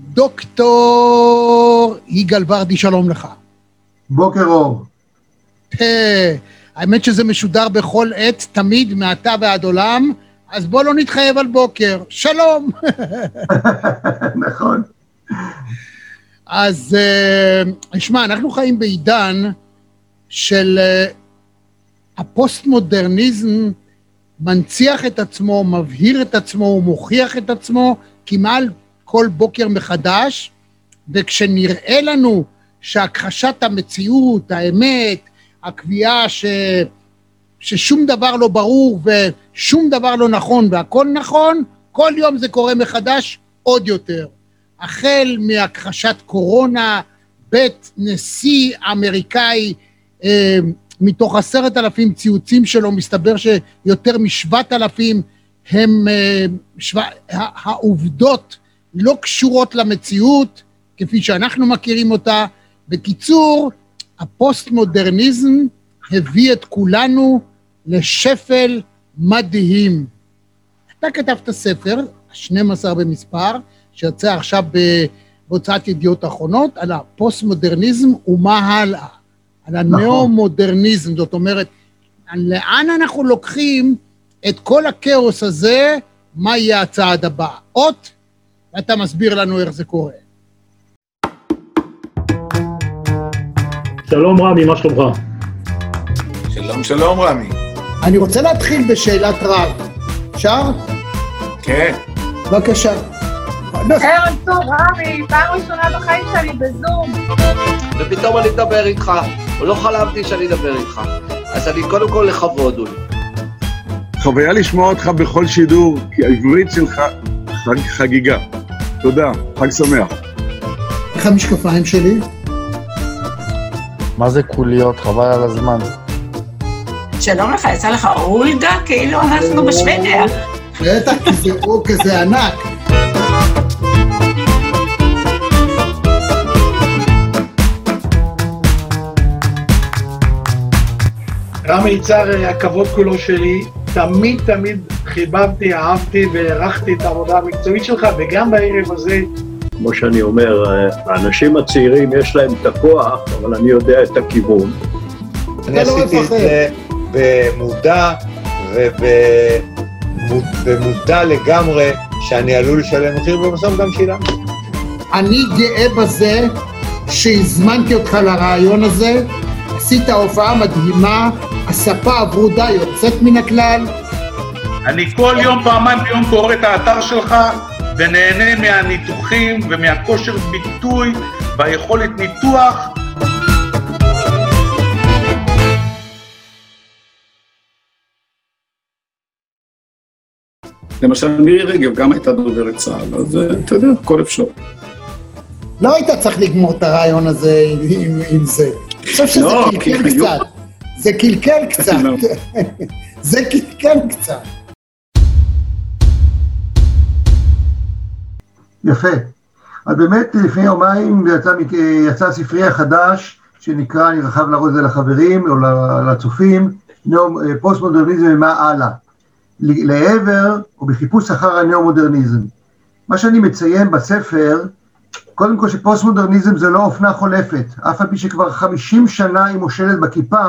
דוקטור יגאל ורדי, שלום לך. בוקר אור. האמת שזה משודר בכל עת, תמיד, מעתה ועד עולם, אז בוא לא נתחייב על בוקר. שלום. נכון. אז uh, שמע, אנחנו חיים בעידן של uh, הפוסט-מודרניזם מנציח את עצמו, מבהיר את עצמו ומוכיח את עצמו כמעט כל בוקר מחדש, וכשנראה לנו שהכחשת המציאות, האמת, הקביעה ש... ששום דבר לא ברור ושום דבר לא נכון והכל נכון, כל יום זה קורה מחדש עוד יותר. החל מהכחשת קורונה, בית נשיא אמריקאי, אה, מתוך עשרת אלפים ציוצים שלו, מסתבר שיותר משבעת אלפים הם, אה, שו... העובדות לא קשורות למציאות, כפי שאנחנו מכירים אותה. בקיצור, הפוסט-מודרניזם הביא את כולנו לשפל מדהים. אתה כתבת ספר, ה-12 במספר, שיוצא עכשיו בהוצאת ידיעות אחרונות, על הפוסט-מודרניזם ומה הלאה. על הנאו-מודרניזם, זאת אומרת, לאן אנחנו לוקחים את כל הכאוס הזה, מה יהיה הצעד הבא? אות, ואתה מסביר לנו איך זה קורה. שלום רמי, מה שלומך? שלום, שלום רמי. אני רוצה להתחיל בשאלת רב. אפשר? כן. בבקשה. ערב טוב, רמי, פעם ראשונה בחיים שלי בזום. ופתאום אני אדבר איתך, ולא חלמתי שאני אדבר איתך. אז אני קודם כל לכבוד הוא לי. חוויה לשמוע אותך בכל שידור, כי העברית שלך חג, חגיגה. תודה, חג שמח. איך המשקפיים שלי? מה זה קוליות? חבל על הזמן. שלום לך, יצא לך אולדה? כאילו אנחנו בשוודיה. בטח, כי זה אור כזה ענק. רמי יצהר, הכבוד כולו שלי. תמיד תמיד חיבבתי, אהבתי והערכתי את העבודה המקצועית שלך, וגם בערב הזה כמו שאני אומר, האנשים הצעירים יש להם את הכוח, אבל אני יודע את הכיוון. אני עשיתי את זה במודע ובמודע לגמרי שאני עלול לשלם מחיר, ובסוף גם שילמתי. אני גאה בזה שהזמנתי אותך לרעיון הזה, עשית הופעה מדהימה, הספה הברודה יוצאת מן הכלל. אני כל יום, פעמיים ביום קורא את האתר שלך, ונהנה מהניתוחים ומהכושר ביטוי והיכולת ניתוח. למשל מירי רגב גם הייתה דוברת צה"ל, אז אתה יודע, הכל אפשר. לא היית צריך לגמור את הרעיון הזה עם, עם זה. אני חושב שזה לא, קלקל קצת. זה קלקל קצת. לא. זה קלקל קצת. יפה. אז באמת לפני יומיים יצא, יצא ספרי החדש, שנקרא, אני רחב להראות את זה לחברים או לצופים, נאו- פוסט מודרניזם ומה הלאה. לעבר או בחיפוש אחר הנאו-מודרניזם. מה שאני מציין בספר, קודם כל שפוסט מודרניזם זה לא אופנה חולפת, אף על פי שכבר 50 שנה היא מושלת בכיפה,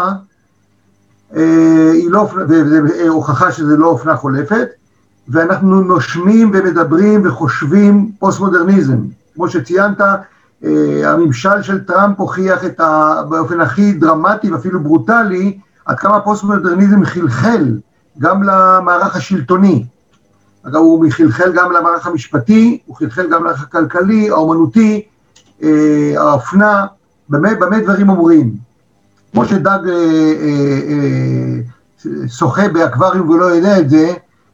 אה, היא לא, וזה אה, הוכחה שזה לא אופנה חולפת, ואנחנו נושמים ומדברים וחושבים פוסט מודרניזם. כמו שציינת, אה, הממשל של טראמפ הוכיח את זה, באופן הכי דרמטי ואפילו ברוטלי, עד כמה פוסט מודרניזם חלחל גם למערך השלטוני. אגב, הוא חלחל גם למערך המשפטי, הוא חלחל גם למערך הכלכלי, האומנותי, אה, האופנה, במה, במה דברים אומרים. כמו שדג אה, שוחה באקווריום ולא יודע את זה,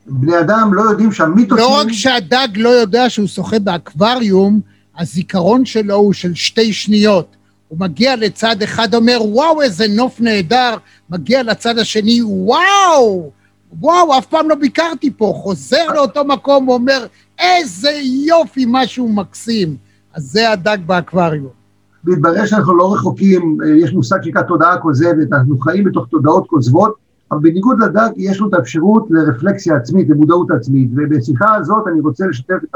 בני אדם לא יודעים שהמיתוסים... לא רק שהדג לא יודע שהוא שוחה באקווריום, הזיכרון שלו הוא של שתי שניות. הוא מגיע לצד אחד, אומר, וואו, איזה נוף נהדר, מגיע לצד השני, וואו, וואו, אף פעם לא ביקרתי פה, חוזר לאותו מקום ואומר, איזה יופי, משהו מקסים. אז זה הדג באקווריום. והתברר שאנחנו לא רחוקים, אה, יש מושג שנקרא תודעה כוזבת, אנחנו חיים בתוך תודעות כוזבות, בניגוד לדג יש לו את האפשרות לרפלקסיה עצמית, למודעות עצמית, ובשיחה הזאת אני רוצה לשתף את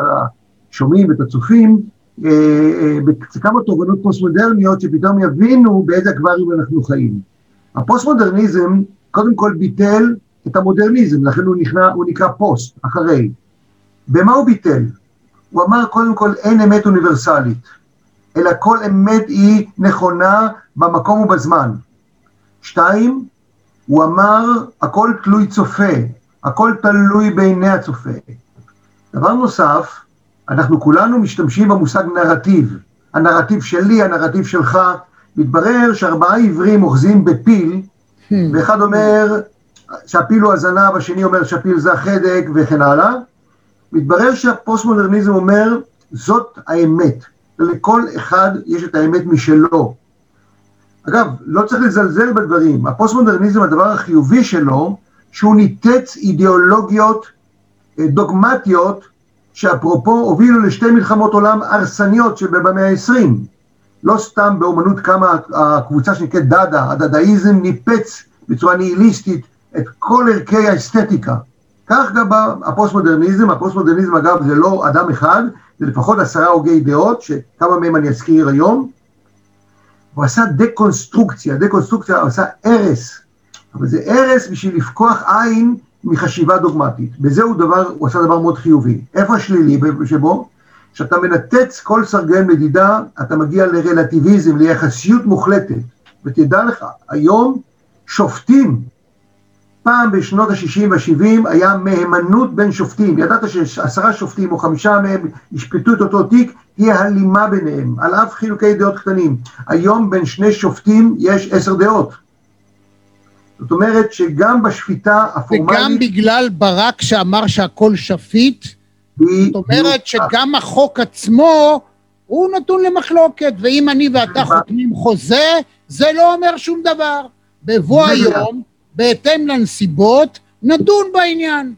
השומעים ואת הצופים, אה, אה, בכמה תובנות פוסט-מודרניות שפתאום יבינו באיזה אקווריום אנחנו חיים. הפוסט-מודרניזם קודם כל ביטל את המודרניזם, לכן הוא, נכנע, הוא נקרא פוסט, אחרי. במה הוא ביטל? הוא אמר קודם כל אין אמת אוניברסלית, אלא כל אמת היא נכונה במקום ובזמן. שתיים, הוא אמר הכל תלוי צופה, הכל תלוי בעיני הצופה. דבר נוסף, אנחנו כולנו משתמשים במושג נרטיב. הנרטיב שלי, הנרטיב שלך. מתברר שארבעה עיוורים אוחזים בפיל, ואחד אומר שהפיל הוא הזנב, השני אומר שהפיל זה החדק וכן הלאה. מתברר שהפוסט-מודרניזם אומר, זאת האמת. לכל אחד יש את האמת משלו. אגב, לא צריך לזלזל בדברים. הפוסט-מודרניזם, הדבר החיובי שלו, שהוא ניתץ אידיאולוגיות אה, דוגמטיות, שאפרופו הובילו לשתי מלחמות עולם הרסניות שבמאה ה-20. לא סתם באומנות קמה הקבוצה שנקראת דאדה, הדדאיזם ניפץ בצורה ניהיליסטית את כל ערכי האסתטיקה. כך גם הפוסט-מודרניזם, הפוסט-מודרניזם אגב זה לא אדם אחד, זה לפחות עשרה הוגי דעות, שכמה מהם אני אזכיר היום. הוא עשה דקונסטרוקציה, דקונסטרוקציה, הוא עשה הרס, אבל זה הרס בשביל לפקוח עין מחשיבה דוגמטית. בזה הוא דבר, הוא עשה דבר מאוד חיובי. איפה השלילי שבו? כשאתה מנתץ כל סרגל מדידה, אתה מגיע לרלטיביזם, ליחסיות מוחלטת. ותדע לך, היום שופטים, פעם בשנות ה-60 וה-70 היה מהימנות בין שופטים. ידעת שעשרה שופטים או חמישה מהם ישפטו את אותו תיק, תהיה הלימה ביניהם, על אף חילוקי דעות קטנים. היום בין שני שופטים יש עשר דעות. זאת אומרת שגם בשפיטה הפורמלית... וגם בגלל ברק שאמר שהכל שפיט, זאת אומרת שגם החוק עצמו הוא נתון למחלוקת, ואם אני ואתה חותמים חוזה, זה לא אומר שום דבר. בבוא היום, בהתאם לנסיבות, נדון בעניין.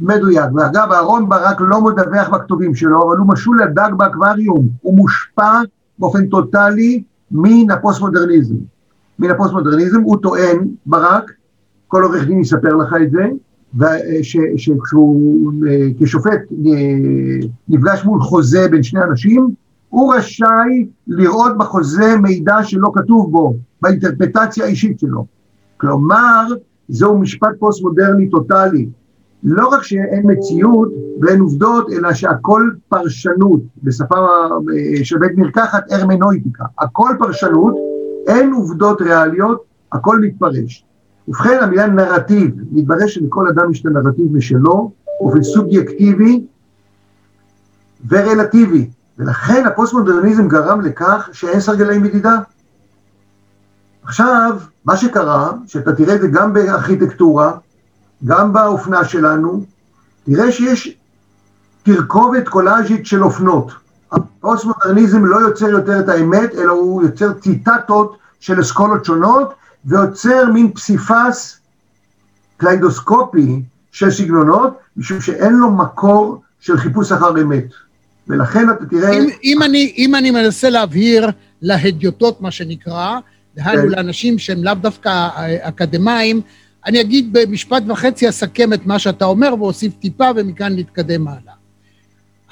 מדויק, ואגב אהרון ברק לא מדווח בכתובים שלו, אבל הוא משול לדג באקווריום, הוא מושפע באופן טוטאלי מן הפוסט-מודרניזם. מן הפוסט-מודרניזם, הוא טוען, ברק, כל עורך דין יספר לך את זה, שכשהוא אה, כשופט אה, נפגש מול חוזה בין שני אנשים, הוא רשאי לראות בחוזה מידע שלא כתוב בו, באינטרפרטציה האישית שלו. כלומר, זהו משפט פוסט-מודרני טוטאלי. לא רק שאין מציאות ואין עובדות, אלא שהכל פרשנות, בשפה אה, של בית מרקחת, הרמנויטיקה. הכל פרשנות, אין עובדות ריאליות, הכל מתפרש. ובכן, המילה נרטיב, מתברר שלכל אדם יש את הנרטיב משלו, באופן סובייקטיבי ורלטיבי. ולכן הפוסט-מודרניזם גרם לכך שאין סרגלי מדידה. עכשיו, מה שקרה, שאתה תראה את זה גם בארכיטקטורה, גם באופנה שלנו, תראה שיש תרכובת קולאז'ית של אופנות. הפוסט-מודרניזם לא יוצר יותר את האמת, אלא הוא יוצר ציטטות של אסכולות שונות, ויוצר מין פסיפס קליידוסקופי של סגנונות, משום שאין לו מקור של חיפוש אחר אמת. ולכן אתה תראה... אם, אם, אני, אם אני מנסה להבהיר להדיוטות, מה שנקרא, דהיינו כן. לאנשים שהם לאו דווקא אקדמאים, אני אגיד במשפט וחצי, אסכם את מה שאתה אומר ואוסיף טיפה ומכאן נתקדם הלאה.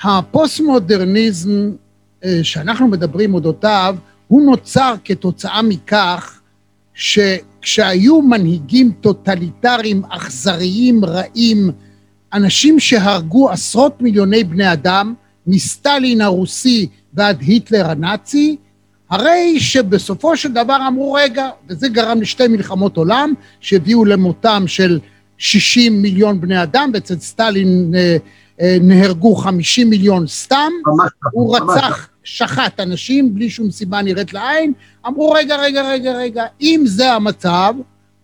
הפוסט-מודרניזם אה, שאנחנו מדברים אודותיו, הוא נוצר כתוצאה מכך שכשהיו מנהיגים טוטליטריים, אכזריים, רעים, אנשים שהרגו עשרות מיליוני בני אדם, מסטלין הרוסי ועד היטלר הנאצי, הרי שבסופו של דבר אמרו, רגע, וזה גרם לשתי מלחמות עולם, שהביאו למותם של 60 מיליון בני אדם, ואצל סטלין אה, אה, נהרגו 50 מיליון סתם, ממש, הוא ממש. רצח, שחט אנשים בלי שום סיבה נראית לעין, אמרו, רגע, רגע, רגע, רגע, אם זה המצב,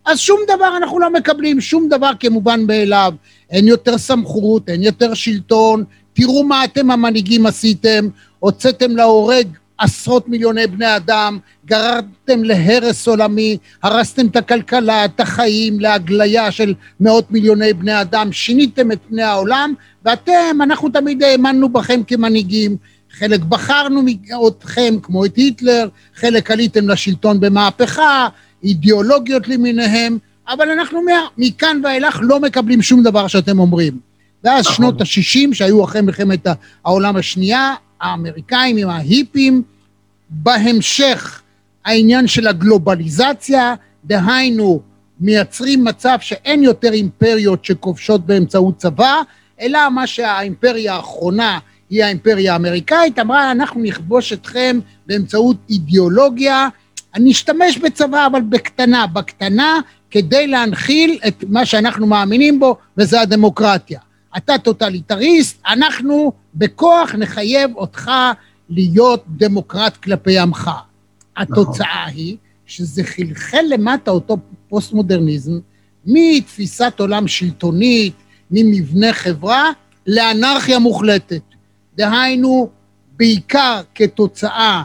אז שום דבר אנחנו לא מקבלים, שום דבר כמובן מאליו. אין יותר סמכות, אין יותר שלטון, תראו מה אתם המנהיגים עשיתם, הוצאתם להורג עשרות מיליוני בני אדם, גררתם להרס עולמי, הרסתם את הכלכלה, את החיים, להגליה של מאות מיליוני בני אדם, שיניתם את פני העולם, ואתם, אנחנו תמיד האמנו בכם כמנהיגים, חלק בחרנו אתכם, כמו את היטלר, חלק עליתם לשלטון במהפכה, אידיאולוגיות למיניהם, אבל אנחנו מכאן ואילך לא מקבלים שום דבר שאתם אומרים. ואז נכון. שנות ה-60, שהיו אחרי מלחמת העולם השנייה, האמריקאים, עם ההיפים, בהמשך העניין של הגלובליזציה, דהיינו מייצרים מצב שאין יותר אימפריות שכובשות באמצעות צבא, אלא מה שהאימפריה האחרונה היא האימפריה האמריקאית, אמרה אנחנו נכבוש אתכם באמצעות אידיאולוגיה, אני אשתמש בצבא אבל בקטנה, בקטנה כדי להנחיל את מה שאנחנו מאמינים בו וזה הדמוקרטיה. אתה טוטליטריסט, אנחנו בכוח נחייב אותך להיות דמוקרט כלפי עמך. התוצאה היא שזה חלחל למטה אותו פוסט-מודרניזם מתפיסת עולם שלטונית, ממבנה חברה, לאנרכיה מוחלטת. דהיינו, בעיקר כתוצאה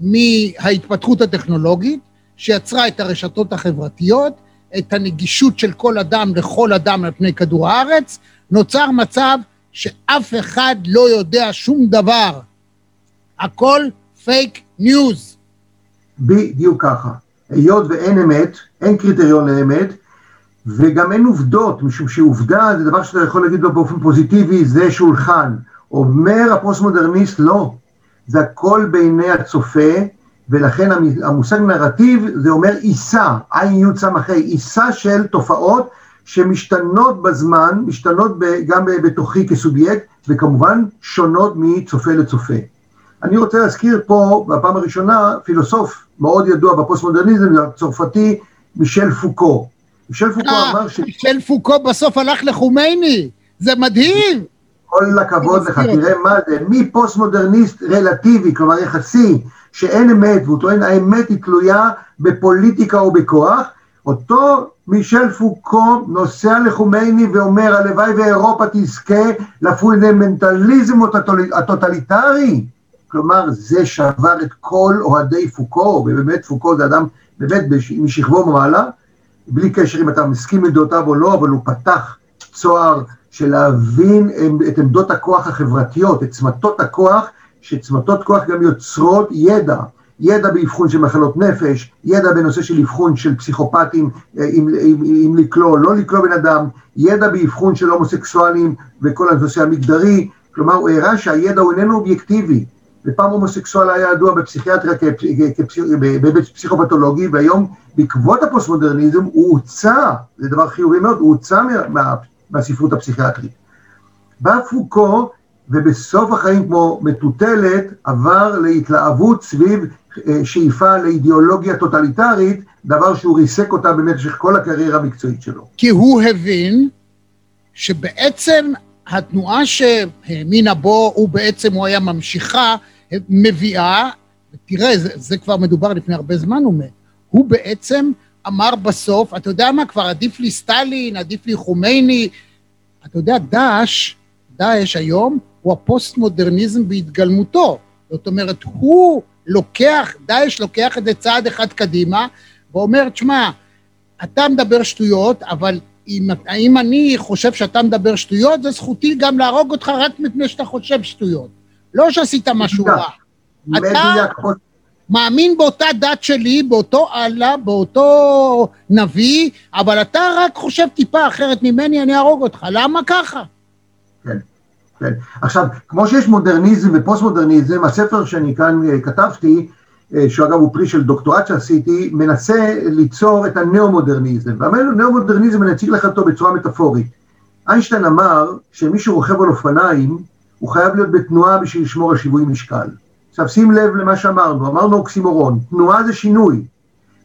מההתפתחות הטכנולוגית, שיצרה את הרשתות החברתיות, את הנגישות של כל אדם לכל אדם על פני כדור הארץ, נוצר מצב שאף אחד לא יודע שום דבר. הכל fake news. בדיוק ככה. היות ואין אמת, אין קריטריון לאמת, וגם אין עובדות, משום שעובדה זה דבר שאתה יכול להגיד לו באופן פוזיטיבי, זה שולחן. אומר הפוסט-מודרניסט, לא. זה הכל בעיני הצופה, ולכן המושג נרטיב זה אומר עיסה, עין י' ס' ה', עיסה של תופעות שמשתנות בזמן, משתנות גם בתוכי כסובייקט, וכמובן שונות מצופה לצופה. אני רוצה להזכיר פה, בפעם הראשונה, פילוסוף מאוד ידוע בפוסט-מודרניזם, הצרפתי, מישל פוקו. מישל פוקו אה, אמר ש... מישל פוקו בסוף הלך לחומייני, זה מדהים. כל הכבוד לך, תראה מה זה, מפוסט-מודרניסט רלטיבי, כלומר יחסי, שאין אמת, והוא טוען האמת היא תלויה בפוליטיקה או בכוח, אותו מישל פוקו נוסע לחומייני ואומר, הלוואי ואירופה תזכה לפונדמנטליזם הטוטליטרי. כלומר, זה שבר את כל אוהדי פוקו, ובאמת פוקו זה אדם באמת משכמו ומעלה, בלי קשר אם אתה מסכים עם דעותיו או לא, אבל הוא פתח צוהר של להבין את עמדות הכוח החברתיות, את צמתות הכוח, שצמתות כוח גם יוצרות ידע. ידע באבחון של מחלות נפש, ידע בנושא של אבחון של פסיכופטים, אה, אם, אם, אם לקלוא או לא לקלוא בן אדם, ידע באבחון של הומוסקסואלים וכל הנושא המגדרי, כלומר הוא הראה שהידע הוא איננו אובייקטיבי, ופעם הומוסקסואל היה ידוע בפסיכיאטריה בהיבט פסיכופתולוגי, והיום בעקבות הפוסט-מודרניזם הוא הוצא, זה דבר חיובי מאוד, הוא הוצא מה, מה, מהספרות הפסיכיאטרית. בא פוקו, ובסוף החיים כמו מטוטלת, עבר להתלהבות סביב אה, שאיפה לאידיאולוגיה טוטליטרית, דבר שהוא ריסק אותה במשך כל הקריירה המקצועית שלו. כי הוא הבין שבעצם התנועה שהאמין בה, הוא בעצם, הוא היה ממשיכה, מביאה, תראה, זה, זה כבר מדובר לפני הרבה זמן, הוא מת, הוא בעצם אמר בסוף, אתה יודע מה, כבר עדיף לי סטלין, עדיף לי חומייני, אתה יודע, דאעש, דאעש היום, הוא הפוסט-מודרניזם בהתגלמותו. זאת אומרת, הוא לוקח, דאעש לוקח את זה צעד אחד קדימה, ואומר, תשמע, אתה מדבר שטויות, אבל אם, אם אני חושב שאתה מדבר שטויות, זה זכותי גם להרוג אותך רק מפני שאתה חושב שטויות. לא שעשית משהו רע. אתה מאמין באותה דת שלי, באותו אללה, באותו נביא, אבל אתה רק חושב טיפה אחרת ממני, אני אהרוג אותך. למה ככה? כן, כן. עכשיו, כמו שיש מודרניזם ופוסט-מודרניזם, הספר שאני כאן אה, כתבתי, אה, שאגב הוא פרי של דוקטורט שעשיתי, מנסה ליצור את הנאו-מודרניזם. והנאו-מודרניזם, אני אציג לך אותו בצורה מטאפורית. איינשטיין אמר שמי שרוכב על אופניים, הוא חייב להיות בתנועה בשביל לשמור על שיווי משקל. עכשיו שים לב למה שאמרנו, אמרנו אוקסימורון, תנועה זה שינוי,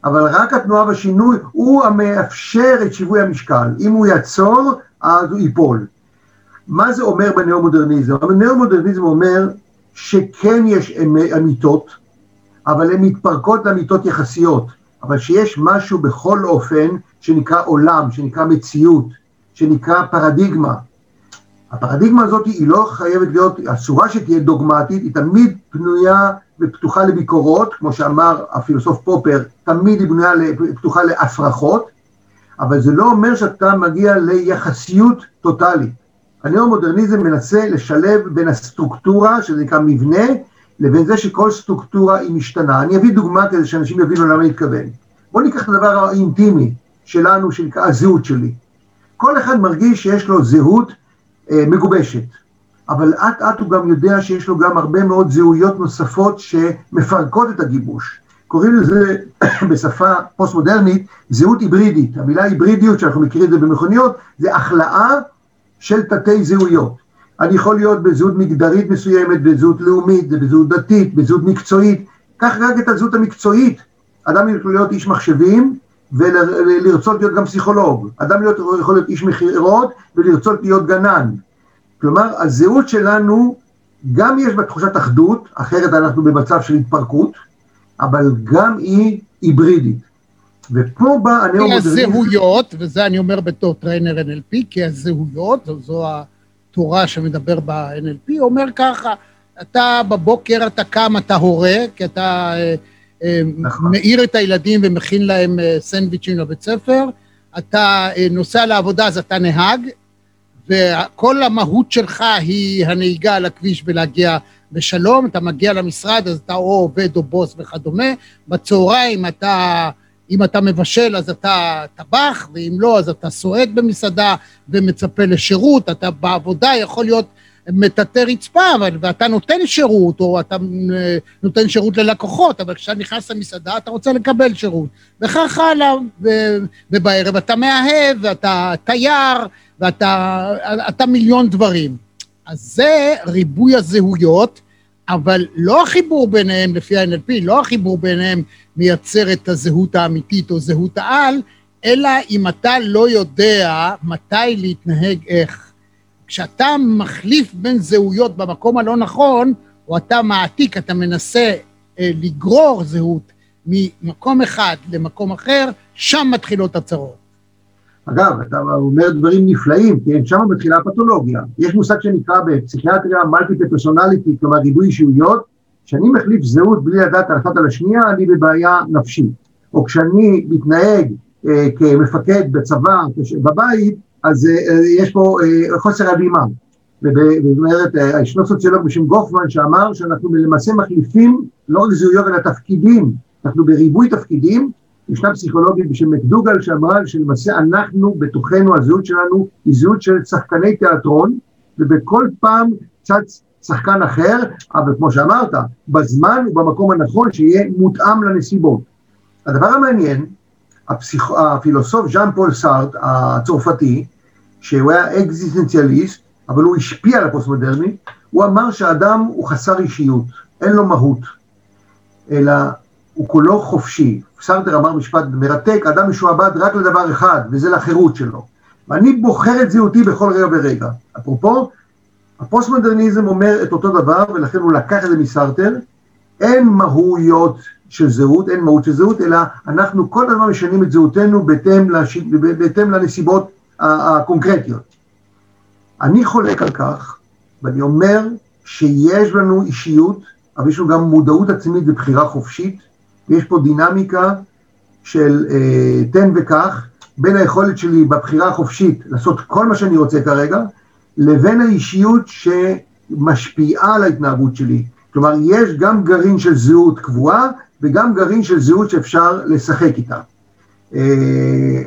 אבל רק התנועה והשינוי הוא המאפשר את שיווי המשקל. אם הוא יעצור, אז הוא ייפול. מה זה אומר בנאו-מודרניזם? הנאו-מודרניזם אומר שכן יש אמיתות, אבל הן מתפרקות לאמיתות יחסיות, אבל שיש משהו בכל אופן שנקרא עולם, שנקרא מציאות, שנקרא פרדיגמה. הפרדיגמה הזאת היא לא חייבת להיות, אסורה שתהיה דוגמטית, היא תמיד פנויה ופתוחה לביקורות, כמו שאמר הפילוסוף פופר, תמיד היא בנויה, פתוחה להפרחות, אבל זה לא אומר שאתה מגיע ליחסיות טוטאלית. הנאו-מודרניזם מנסה לשלב בין הסטרוקטורה, שזה נקרא מבנה, לבין זה שכל סטרוקטורה היא משתנה. אני אביא דוגמה כדי שאנשים יבינו למה אני מתכוון. בואו ניקח את הדבר האינטימי שלנו, שנקרא הזהות שלי. כל אחד מרגיש שיש לו זהות אה, מגובשת. אבל אט אט הוא גם יודע שיש לו גם הרבה מאוד זהויות נוספות שמפרקות את הגיבוש. קוראים לזה בשפה פוסט-מודרנית זהות היברידית. המילה היברידיות, שאנחנו מכירים את זה במכוניות, זה החלאה של תתי זהויות. אני יכול להיות בזהות מגדרית מסוימת, בזהות לאומית, בזהות דתית, בזהות מקצועית. קח רק את הזהות המקצועית. אדם יכול להיות איש מחשבים ולרצות להיות גם פסיכולוג. אדם יכול להיות איש מכירות ולרצות להיות גנן. כלומר, הזהות שלנו, גם יש בה תחושת אחדות, אחרת אנחנו במצב של התפרקות, אבל גם היא היברידית. ופה בא הנאו-מודרניזם... כי הזהויות, וזה אני אומר בתור trainer NLP, כי הזהויות, זו, זו התורה שמדבר ב-NLP, אומר ככה, אתה בבוקר, אתה קם, אתה הורה, כי אתה אה, אה, נכון. מאיר את הילדים ומכין להם אה, סנדוויצ'ים לבית ספר, אתה נוסע לעבודה, אז אתה נהג, וכל המהות שלך היא הנהיגה על הכביש ולהגיע בשלום, אתה מגיע למשרד, אז אתה או עובד או בוס וכדומה, בצהריים אתה, אם אתה מבשל אז אתה טבח, ואם לא אז אתה סועד במסעדה ומצפה לשירות, אתה בעבודה יכול להיות מטאטא רצפה, אבל, ואתה נותן שירות, או אתה אה, נותן שירות ללקוחות, אבל כשאתה נכנס למסעדה אתה רוצה לקבל שירות. וכך הלאה, ובערב אתה מאהב, ואתה תייר, ואתה מיליון דברים. אז זה ריבוי הזהויות, אבל לא החיבור ביניהם, לפי ה-NLP, לא החיבור ביניהם מייצר את הזהות האמיתית או זהות העל, אלא אם אתה לא יודע מתי להתנהג איך. כשאתה מחליף בין זהויות במקום הלא נכון, או אתה מעתיק, אתה מנסה אה, לגרור זהות ממקום אחד למקום אחר, שם מתחילות הצרות. אגב, אתה אומר דברים נפלאים, כן, שם מתחילה הפתולוגיה. יש מושג שנקרא בפסיכיאטריה מלטיפל פרסונליטי, כלומר ריבוי אישיויות, כשאני מחליף זהות בלי לדעת על אחת על השנייה, אני בבעיה נפשית. או כשאני מתנהג אה, כמפקד בצבא, בבית, אז אה, יש פה אה, חוסר הלימה. זאת אומרת, אה, ישנו סוציולוג בשם גופמן שאמר שאנחנו למעשה מחליפים לא רק זהויות אלא תפקידים, אנחנו בריבוי תפקידים, ישנה פסיכולוגית בשם מקדוגל שאמרה שלמעשה אנחנו בתוכנו, הזהות שלנו היא זהות של שחקני תיאטרון, ובכל פעם צץ שחקן אחר, אבל כמו שאמרת, בזמן ובמקום הנכון שיהיה מותאם לנסיבות. הדבר המעניין, הפסיכ... הפילוסוף ז'אן פול סארטר הצרפתי, שהוא היה אקזיסטנציאליסט, אבל הוא השפיע על הפוסט-מודרני, הוא אמר שהאדם הוא חסר אישיות, אין לו מהות, אלא הוא כולו חופשי. סארטר אמר משפט מרתק, אדם משועבד רק לדבר אחד, וזה לחירות שלו. ואני בוחר את זהותי בכל רגע ורגע. אפרופו, הפוסט-מודרניזם אומר את אותו דבר, ולכן הוא לקח את זה מסרטר, אין מהויות של זהות, אין מהות של זהות, אלא אנחנו כל הזמן משנים את זהותנו בהתאם, לש... בהתאם לנסיבות הקונקרטיות. אני חולק על כך, ואני אומר שיש לנו אישיות, אבל יש לנו גם מודעות עצמית ובחירה חופשית, ויש פה דינמיקה של אה, תן וקח, בין היכולת שלי בבחירה החופשית לעשות כל מה שאני רוצה כרגע, לבין האישיות שמשפיעה על ההתנהגות שלי. כלומר, יש גם גרעין של זהות קבועה, וגם גרעין של זהות שאפשר לשחק איתה. אה,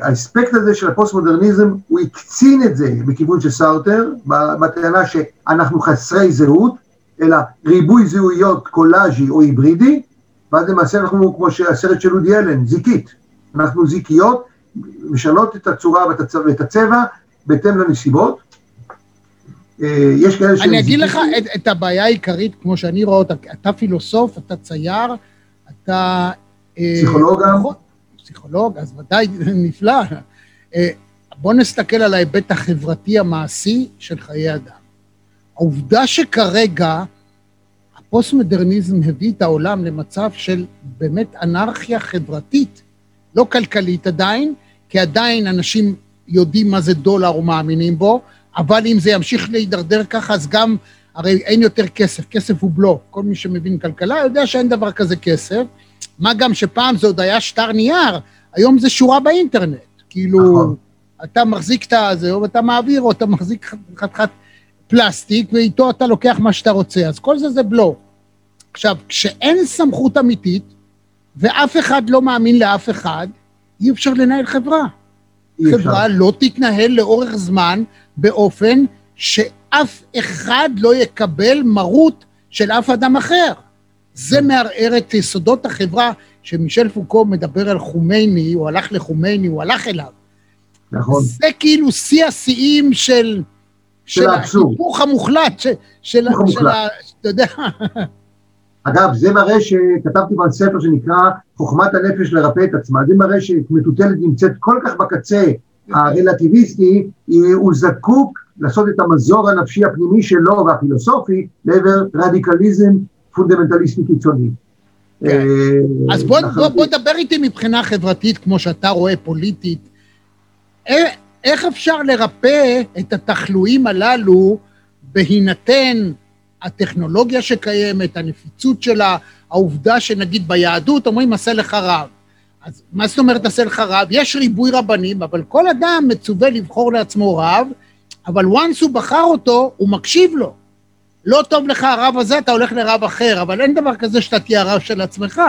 האספקט הזה של הפוסט-מודרניזם, הוא הקצין את זה בכיוון של סארטר, בטענה שאנחנו חסרי זהות, אלא ריבוי זהויות קולאז'י או היברידי, ואז למעשה אנחנו, כמו שהסרט של אודי אלן, זיקית. אנחנו זיקיות, משנות את הצורה ואת הצבע, ואת הצבע בהתאם לנסיבות. אה, יש כאלה שהם... אני אגיד לך את, את הבעיה העיקרית, כמו שאני רואה אותה, אתה פילוסוף, אתה צייר, אתה... אה, פסיכולוג גם. נכון, פסיכולוג, אז ודאי נפלא. אה, בוא נסתכל על ההיבט החברתי המעשי של חיי אדם. העובדה שכרגע הפוסט-מודרניזם הביא את העולם למצב של באמת אנרכיה חברתית, לא כלכלית עדיין, כי עדיין אנשים יודעים מה זה דולר ומאמינים בו, אבל אם זה ימשיך להידרדר ככה, אז גם, הרי אין יותר כסף, כסף הוא בלוף. כל מי שמבין כלכלה יודע שאין דבר כזה כסף. מה גם שפעם זה עוד היה שטר נייר, היום זה שורה באינטרנט. כאילו, נכון. אתה מחזיק את הזה, או אתה מעביר, או אתה מחזיק חתיכת פלסטיק, ואיתו אתה לוקח מה שאתה רוצה. אז כל זה זה בלוק. עכשיו, כשאין סמכות אמיתית, ואף אחד לא מאמין לאף אחד, אי אפשר לנהל חברה. חברה לא תתנהל לאורך זמן באופן. שאף אחד לא יקבל מרות של אף אדם אחר. זה מערער את יסודות החברה, שמישל פוקו מדבר על חומייני, הוא הלך לחומייני, הוא הלך אליו. נכון. זה כאילו שיא השיאים של... של. ההיפוך המוחלט, של... היפוך של ה- אתה יודע, אגב, זה מראה שכתבתי כבר ספר שנקרא חוכמת הנפש לרפא את עצמה, זה מראה שמטוטלת נמצאת כל כך בקצה הרלטיביסטי, הוא זקוק לעשות את המזור הנפשי הפנימי שלו והפילוסופי לעבר רדיקליזם פונדמנטליסטי קיצוני. כן. אה, אז בוא, בוא, לחלוטין. בוא דבר איתי מבחינה חברתית, כמו שאתה רואה פוליטית. איך אפשר לרפא את התחלואים הללו בהינתן הטכנולוגיה שקיימת, הנפיצות שלה, העובדה שנגיד ביהדות אומרים עשה לך רב. אז מה זאת אומרת עשה לך רב? יש ריבוי רבנים, אבל כל אדם מצווה לבחור לעצמו רב, אבל once הוא בחר אותו, הוא מקשיב לו. לא טוב לך הרב הזה, אתה הולך לרב אחר, אבל אין דבר כזה שאתה תהיה הרב של עצמך.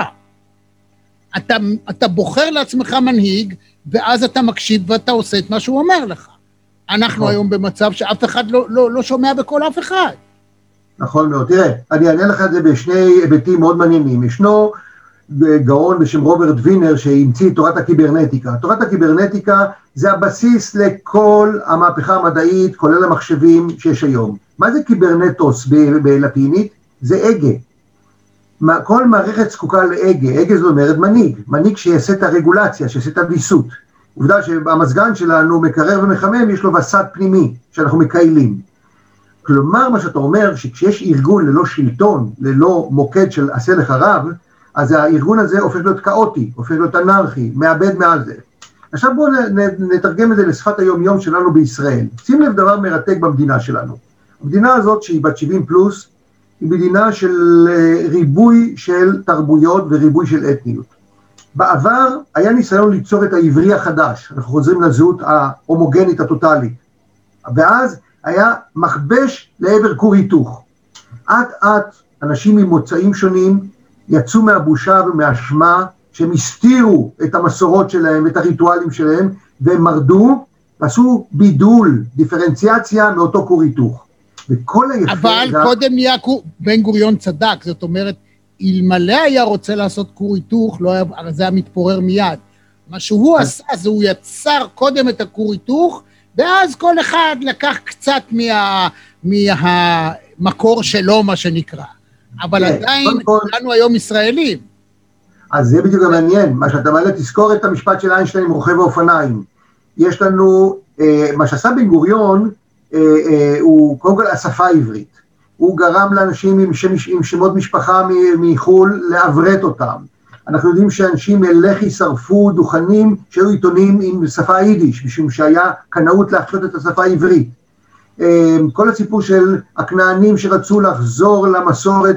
אתה, אתה בוחר לעצמך מנהיג, ואז אתה מקשיב ואתה עושה את מה שהוא אומר לך. אנחנו נכון. היום במצב שאף אחד לא, לא, לא שומע בקול אף אחד. נכון מאוד. תראה, אני אענה לך את זה בשני היבטים מאוד מעניינים. ישנו גאון בשם רוברט וינר שהמציא את תורת הקיברנטיקה. תורת הקיברנטיקה זה הבסיס לכל המהפכה המדעית, כולל המחשבים שיש היום. מה זה קיברנטוס בלטינית? זה הגה. כל מערכת זקוקה להגה, הגה זאת אומרת מנהיג, מנהיג שיעשה את הרגולציה, שיעשה את הוויסות. עובדה שהמזגן שלנו מקרר ומחמם, יש לו וסת פנימי שאנחנו מקיילים. כלומר, מה שאתה אומר, שכשיש ארגון ללא שלטון, ללא מוקד של עשה לך רב, אז הארגון הזה הופך להיות כאוטי, הופך להיות אנרכי, מאבד מעל זה. עכשיו בואו נתרגם את זה לשפת היום-יום שלנו בישראל. שים לב דבר מרתק במדינה שלנו. המדינה הזאת, שהיא בת 70 פלוס, היא מדינה של אה, ריבוי של תרבויות וריבוי של אתניות. בעבר היה ניסיון ליצור את העברי החדש, אנחנו חוזרים לזהות ההומוגנית הטוטאלית. ואז היה מכבש לעבר כור היתוך. אט אט אנשים ממוצאים שונים יצאו מהבושה ומהאשמה שהם הסתירו את המסורות שלהם, את הריטואלים שלהם, והם מרדו ועשו בידול, דיפרנציאציה מאותו כור היתוך. וכל היפה... אבל קודם כור, בן גוריון צדק, זאת אומרת, אלמלא היה רוצה לעשות כור היתוך, לא היה, הרי זה היה מתפורר מיד. מה שהוא עשה זה הוא יצר קודם את הכור היתוך, ואז כל אחד לקח קצת מה, מהמקור שלו, מה שנקרא. אבל כן, עדיין, כולנו היום ישראלים. אז זה בדיוק המעניין, מה שאתה מעלה, תזכור את המשפט של איינשטיין עם רוכב האופניים. יש לנו, אה, מה שעשה בן גוריון, הוא קודם כל השפה העברית. הוא גרם לאנשים עם, שם, עם שמות משפחה מחו"ל לעברת אותם. אנחנו יודעים שאנשים מלח"י שרפו דוכנים שהיו עיתונים עם שפה יידיש, משום שהיה קנאות להחיות את השפה העברית. אה, כל הסיפור של הכנענים שרצו לחזור למסורת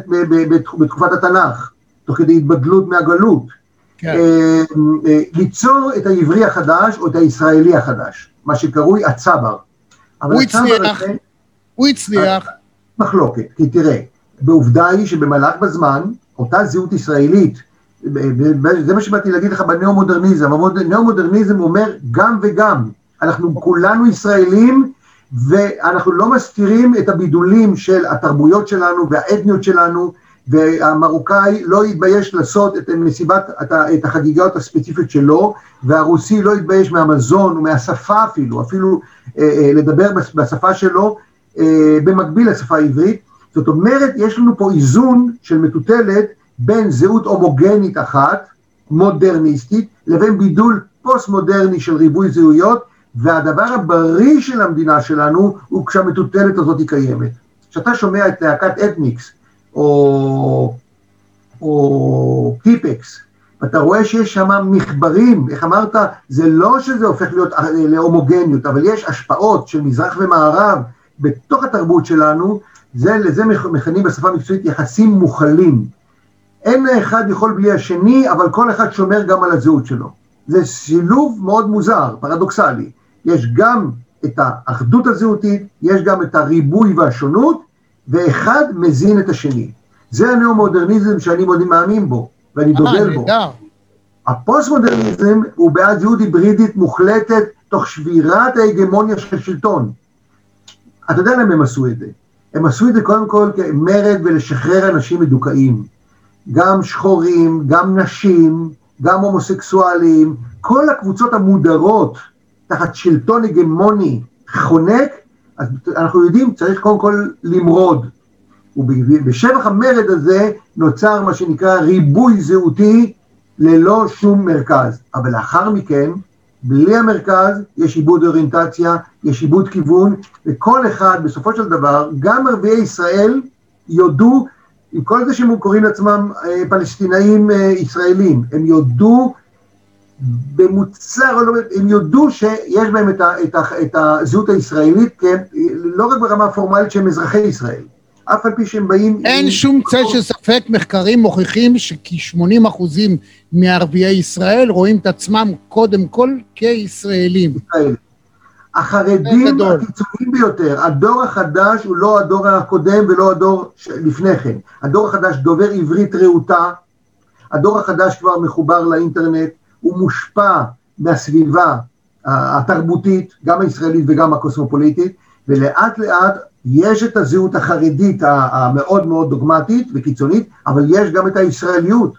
בתקופת התנ"ך, תוך כדי התבדלות מהגלות. כן. אה, אה, ליצור את העברי החדש או את הישראלי החדש, מה שקרוי הצבר. הוא הצליח. הזה- הוא הצליח, מחלוקת, כי תראה, בעובדה היא שבמהלך בזמן, אותה זהות ישראלית, זה מה שבאתי להגיד לך בניאו-מודרניזם, הניאו-מודרניזם אומר גם וגם, אנחנו כולנו ישראלים, ואנחנו לא מסתירים את הבידולים של התרבויות שלנו והאתניות שלנו, והמרוקאי לא יתבייש לעשות את מסיבת, את החגיגות הספציפיות שלו, והרוסי לא יתבייש מהמזון ומהשפה אפילו, אפילו אה, אה, לדבר בש- בשפה שלו, אה, במקביל לשפה העברית. זאת אומרת, יש לנו פה איזון של מטוטלת בין זהות הומוגנית אחת, מודרניסטית, לבין בידול פוסט-מודרני של ריבוי זהויות, והדבר הבריא של המדינה שלנו הוא כשהמטוטלת הזאת היא קיימת. כשאתה שומע את להקת אתניקס, או, או טיפקס, ואתה רואה שיש שם מחברים, איך אמרת, זה לא שזה הופך להיות אה, להומוגניות, אבל יש השפעות של מזרח ומערב בתוך התרבות שלנו, זה, לזה מכ- מכנים בשפה המקצועית יחסים מוכלים. אין האחד יכול בלי השני, אבל כל אחד שומר גם על הזהות שלו. זה שילוב מאוד מוזר, פרדוקסלי. יש גם את האחדות הזהותית, יש גם את הריבוי והשונות, ואחד מזין את השני. זה הניאו-מודרניזם שאני מאוד מאמין בו, ואני אה, דוגל בו. הפוסט-מודרניזם הוא בעד זהות היברידית מוחלטת תוך שבירת ההגמוניה של שלטון. אתה יודע למה הם עשו את זה? הם עשו את זה קודם כל כמרד ולשחרר אנשים מדוכאים. גם שחורים, גם נשים, גם הומוסקסואלים, כל הקבוצות המודרות תחת שלטון הגמוני חונק, אז אנחנו יודעים, צריך קודם כל למרוד. ובשבח המרד הזה נוצר מה שנקרא ריבוי זהותי ללא שום מרכז. אבל לאחר מכן, בלי המרכז, יש עיבוד אוריינטציה, יש עיבוד כיוון, וכל אחד, בסופו של דבר, גם ערביי ישראל יודו, עם כל זה שהם קוראים לעצמם אה, פלסטינאים אה, ישראלים, הם יודו במוצר, הם יודו שיש בהם את, ה, את, ה, את הזהות הישראלית, כן, לא רק ברמה פורמלית שהם אזרחי ישראל. אף על פי שהם באים... אין שום צל של ספק, מחקרים מוכיחים שכ-80 אחוזים מערביי ישראל רואים את עצמם קודם כל כישראלים. החרדים הקיצוניים ביותר, הדור החדש הוא לא הדור הקודם ולא הדור לפני כן. הדור החדש דובר עברית רהוטה, הדור החדש כבר מחובר לאינטרנט, הוא מושפע מהסביבה התרבותית, גם הישראלית וגם הקוסמופוליטית, ולאט לאט יש את הזהות החרדית המאוד מאוד דוגמטית וקיצונית, אבל יש גם את הישראליות.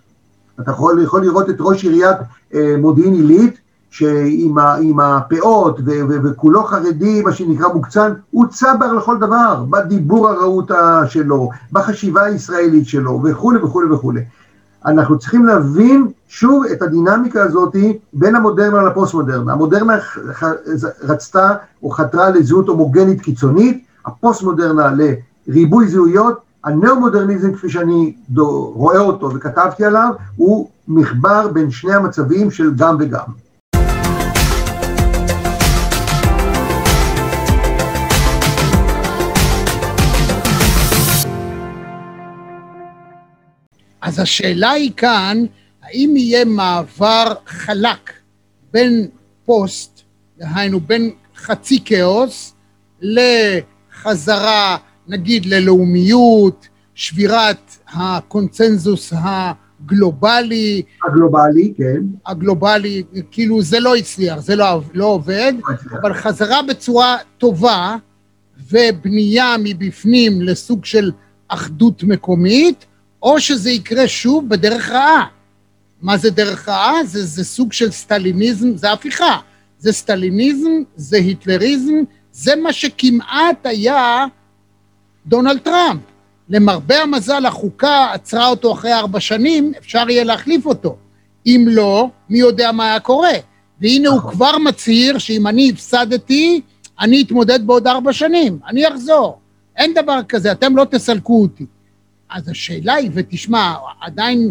אתה יכול, יכול לראות את ראש עיריית אה, מודיעין עילית, שעם הפאות ו- ו- וכולו חרדי, מה שנקרא מוקצן, הוא צבר לכל דבר, בדיבור הרהוט שלו, בחשיבה הישראלית שלו, וכולי וכולי וכולי. אנחנו צריכים להבין שוב את הדינמיקה הזאת בין המודרנה לפוסט-מודרנה. המודרנה רצתה או חתרה לזהות הומוגנית קיצונית, הפוסט-מודרנה לריבוי זהויות, הנאו-מודרניזם כפי שאני רואה אותו וכתבתי עליו, הוא מחבר בין שני המצבים של גם וגם. אז השאלה היא כאן, האם יהיה מעבר חלק בין פוסט, דהיינו בין חצי כאוס, לחזרה, נגיד, ללאומיות, שבירת הקונצנזוס הגלובלי. הגלובלי, כן. הגלובלי, כאילו זה לא הצליח, זה לא, לא עובד, לא אבל חזרה בצורה טובה ובנייה מבפנים לסוג של אחדות מקומית, או שזה יקרה שוב בדרך רעה. מה זה דרך רעה? זה, זה סוג של סטליניזם, זה הפיכה. זה סטליניזם, זה היטלריזם, זה מה שכמעט היה דונלד טראמפ. למרבה המזל, החוקה עצרה אותו אחרי ארבע שנים, אפשר יהיה להחליף אותו. אם לא, מי יודע מה היה קורה. והנה הוא כבר מצהיר שאם אני הפסדתי, אני אתמודד בעוד ארבע שנים, אני אחזור. אין דבר כזה, אתם לא תסלקו אותי. אז השאלה היא, ותשמע, עדיין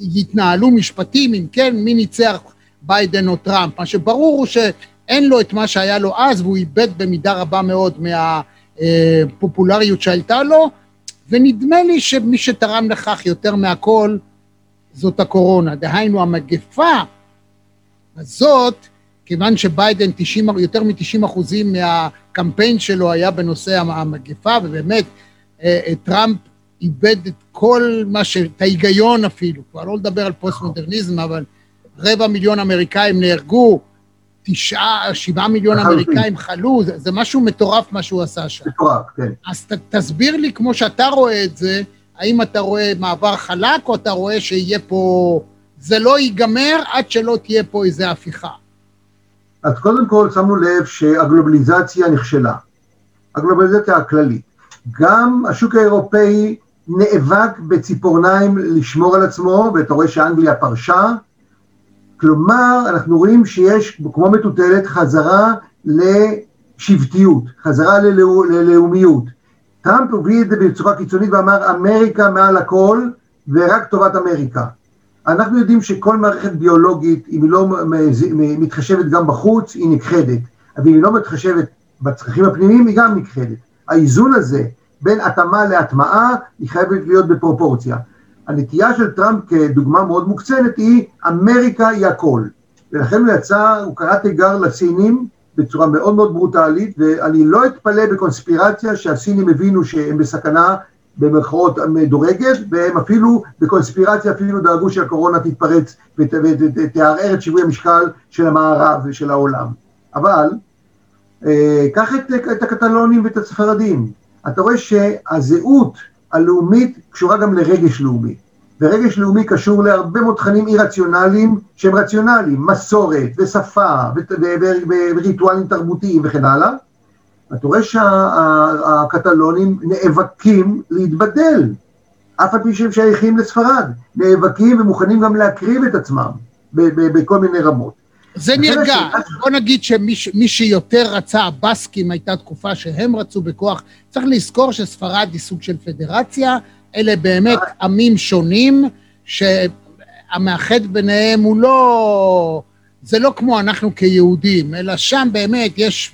יתנהלו משפטים, אם כן, מי ניצח ביידן או טראמפ. מה שברור הוא שאין לו את מה שהיה לו אז, והוא איבד במידה רבה מאוד מהפופולריות שהייתה לו, ונדמה לי שמי שתרם לכך יותר מהכל זאת הקורונה. דהיינו, המגפה הזאת, כיוון שביידן 90, יותר מ-90 אחוזים מהקמפיין שלו היה בנושא המגפה, ובאמת אה, אה, טראמפ איבד את כל מה ש... את ההיגיון אפילו, כבר לא לדבר על פוסט-מודרניזם, אבל רבע מיליון אמריקאים נהרגו, תשעה, שבעה מיליון אמריקאים חלו, זה, זה משהו מטורף מה שהוא עשה שם. מטורף, כן. אז ת, תסביר לי, כמו שאתה רואה את זה, האם אתה רואה מעבר חלק, או אתה רואה שיהיה פה... זה לא ייגמר עד שלא תהיה פה איזו הפיכה. אז קודם כל שמנו לב שהגלובליזציה נכשלה. הגלובליזציה הכללית. גם השוק האירופאי נאבק בציפורניים לשמור על עצמו, ואתה רואה שאנגליה פרשה. כלומר, אנחנו רואים שיש, כמו מטוטלת, חזרה לשבטיות, חזרה ללאו, ללאומיות. טראמפ הוביל את זה בצורה קיצונית ואמר אמריקה מעל הכל ורק טובת אמריקה. אנחנו יודעים שכל מערכת ביולוגית, אם היא לא מתחשבת גם בחוץ, היא נכחדת. אבל אם היא לא מתחשבת בצרכים הפנימיים, היא גם נכחדת. האיזון הזה בין התאמה להטמעה היא חייבת להיות בפרופורציה. הנטייה של טראמפ כדוגמה מאוד מוקצנת היא אמריקה היא הכל. ולכן הוא יצא, הוא קרא תיגר לסינים בצורה מאוד מאוד ברוטלית, ואני לא אתפלא בקונספירציה שהסינים הבינו שהם בסכנה במרכאות מדורגת, והם אפילו, בקונספירציה אפילו דאגו שהקורונה תתפרץ ותערער את שיווי המשקל של המערב ושל העולם. אבל אה, קח את, את הקטלונים ואת הספרדים. אתה רואה שהזהות הלאומית קשורה גם לרגש לאומי. ורגש לאומי קשור להרבה מאוד תכנים אי-רציונליים שהם רציונליים, מסורת ושפה וריטואלים תרבותיים וכן הלאה. אתה רואה שהקטלונים נאבקים להתבדל, אף על פי שהם שייכים לספרד, נאבקים ומוכנים גם להקריב את עצמם בכל מיני רמות. זה נרגע, בוא נגיד שמי שיותר רצה, הבסקים הייתה תקופה שהם רצו בכוח, צריך לזכור שספרד היא סוג של פדרציה, אלה באמת עמים שונים, שהמאחד ביניהם הוא לא, זה לא כמו אנחנו כיהודים, אלא שם באמת יש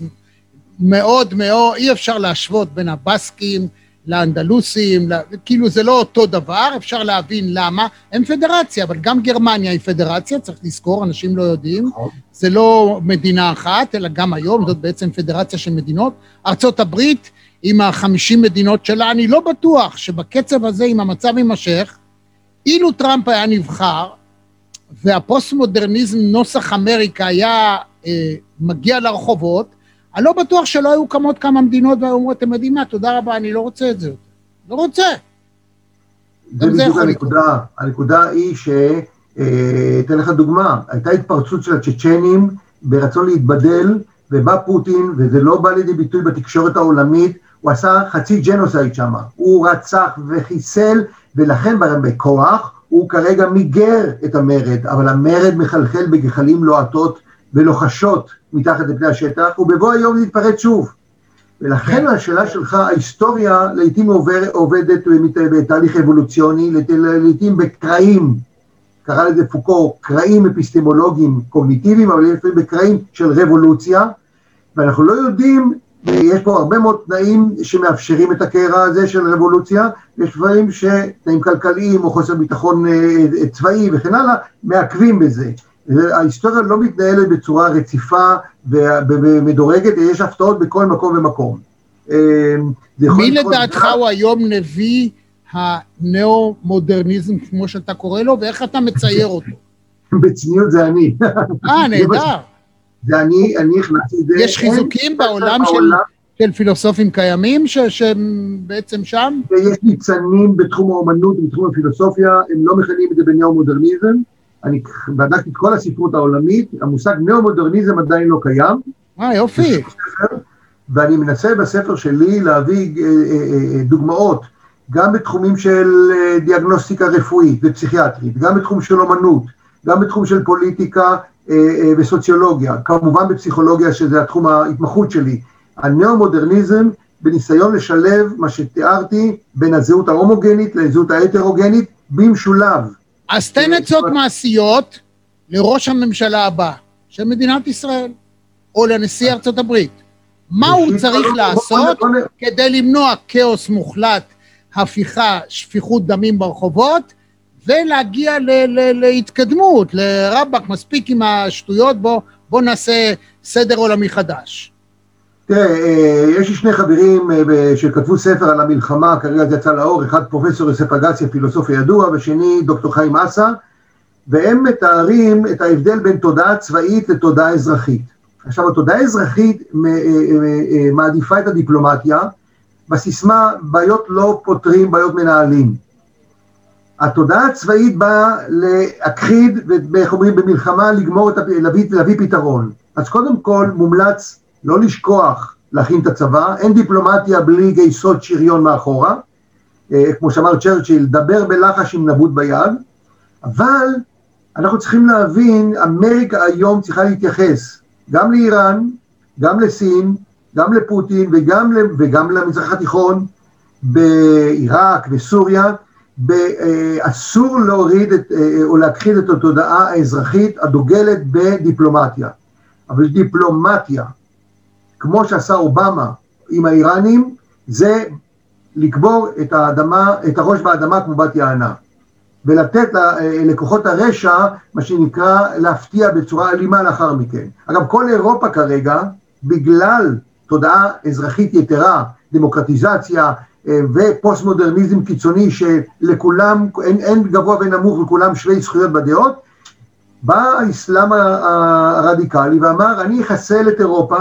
מאוד מאוד, אי אפשר להשוות בין הבסקים לאנדלוסים, כאילו זה לא אותו דבר, אפשר להבין למה. הם פדרציה, אבל גם גרמניה היא פדרציה, צריך לזכור, אנשים לא יודעים. זה לא מדינה אחת, אלא גם היום, זאת בעצם פדרציה של מדינות. ארצות הברית, עם החמישים מדינות שלה, אני לא בטוח שבקצב הזה, אם המצב יימשך, אילו טראמפ היה נבחר, והפוסט-מודרניזם נוסח אמריקה היה אה, מגיע לרחובות, אני לא בטוח שלא היו קמות כמה מדינות והיו אומרות, אתם יודעים מה, תודה רבה, אני לא רוצה את זה יותר. לא רוצה. זה בדיוק הנקודה. הנקודה היא ש... אה, אתן לך דוגמה, הייתה התפרצות של הצ'צ'נים ברצון להתבדל, ובא פוטין, וזה לא בא לידי ביטוי בתקשורת העולמית, הוא עשה חצי ג'נוסייד שם. הוא רצח וחיסל, ולכן בכוח הוא כרגע מיגר את המרד, אבל המרד מחלחל בגחלים לוהטות ולוחשות מתחת לפני השטח, ובבוא היום זה יתפרץ שוב. ולכן השאלה שלך, ההיסטוריה לעיתים עובר, עובדת בתהליך אבולוציוני, לעיתים בקרעים, קרא לזה פוקו, קרעים אפיסטמולוגיים קוגניטיביים, אבל לפעמים בקרעים של רבולוציה, ואנחנו לא יודעים, יש פה הרבה מאוד תנאים שמאפשרים את הקרע הזה של רבולוציה, יש דברים שתנאים כלכליים או חוסר ביטחון אה, צבאי וכן הלאה, מעכבים בזה. ההיסטוריה לא מתנהלת בצורה רציפה ומדורגת, יש הפתעות בכל מקום ומקום. אמ, מי לדעתך הוא היום נביא הנאו-מודרניזם, כמו שאתה קורא לו, ואיך אתה מצייר אותו? בצניעות זה אני. אה, נהדר. זה אני, אני הכנסתי את זה. יש חיזוקים בעולם של... של פילוסופים קיימים שהם בעצם שם? ויש ניצנים בתחום האומנות ובתחום הפילוסופיה, הם לא מכנים את זה בניאו-מודרניזם, אני בדקתי את כל הספרות העולמית, המושג ניאו-מודרניזם עדיין לא קיים. אה, יופי. ואני מנסה בספר שלי להביא אה, אה, אה, דוגמאות, גם בתחומים של דיאגנוסטיקה רפואית ופסיכיאטרית, גם בתחום של אומנות, גם בתחום של פוליטיקה וסוציולוגיה, כמובן בפסיכולוגיה שזה התחום ההתמחות שלי. הניאו-מודרניזם בניסיון לשלב מה שתיארתי בין הזהות ההומוגנית לזהות ההטרוגנית במשולב. אז תן עצות מעשיות לראש הממשלה הבא של מדינת ישראל, או לנשיא ארצות הברית. מה הוא צריך לעשות כדי למנוע כאוס מוחלט, הפיכה, שפיכות דמים ברחובות, ולהגיע להתקדמות, לרבאק, מספיק עם השטויות, בוא, בוא נעשה סדר עולמי חדש. תראה, אה, יש לי שני חברים אה, שכתבו ספר על המלחמה, כרגע זה יצא לאור, אחד פרופסור יוסף אגסי, פילוסוף ידוע, ושני דוקטור חיים אסה, והם מתארים את ההבדל בין תודעה צבאית לתודעה אזרחית. עכשיו, התודעה האזרחית אה, מעדיפה את הדיפלומטיה, בסיסמה בעיות לא פותרים, בעיות מנהלים. התודעה הצבאית באה להכחיד, ואיך אומרים, במלחמה לגמור, את, להביא, להביא פתרון. אז קודם כל מומלץ לא לשכוח להכין את הצבא, אין דיפלומטיה בלי גייסות שריון מאחורה, אה, כמו שאמר צ'רצ'יל, דבר בלחש עם נבוט ביד, אבל אנחנו צריכים להבין, אמריקה היום צריכה להתייחס גם לאיראן, גם לסין, גם לפוטין וגם, וגם למזרח התיכון, בעיראק, בסוריה, אה, אסור להוריד את, אה, או להכחיד את התודעה האזרחית הדוגלת בדיפלומטיה. אבל דיפלומטיה כמו שעשה אובמה עם האיראנים, זה לקבור את האדמה, את הראש באדמה כמו בת יענה. ולתת לכוחות הרשע, מה שנקרא, להפתיע בצורה אלימה לאחר מכן. אגב, כל אירופה כרגע, בגלל תודעה אזרחית יתרה, דמוקרטיזציה אה, ופוסט מודרניזם קיצוני שלכולם, אין, אין גבוה ונמוך וכולם שווי זכויות בדעות, בא האסלאם הרדיקלי ואמר, אני אחסל את אירופה,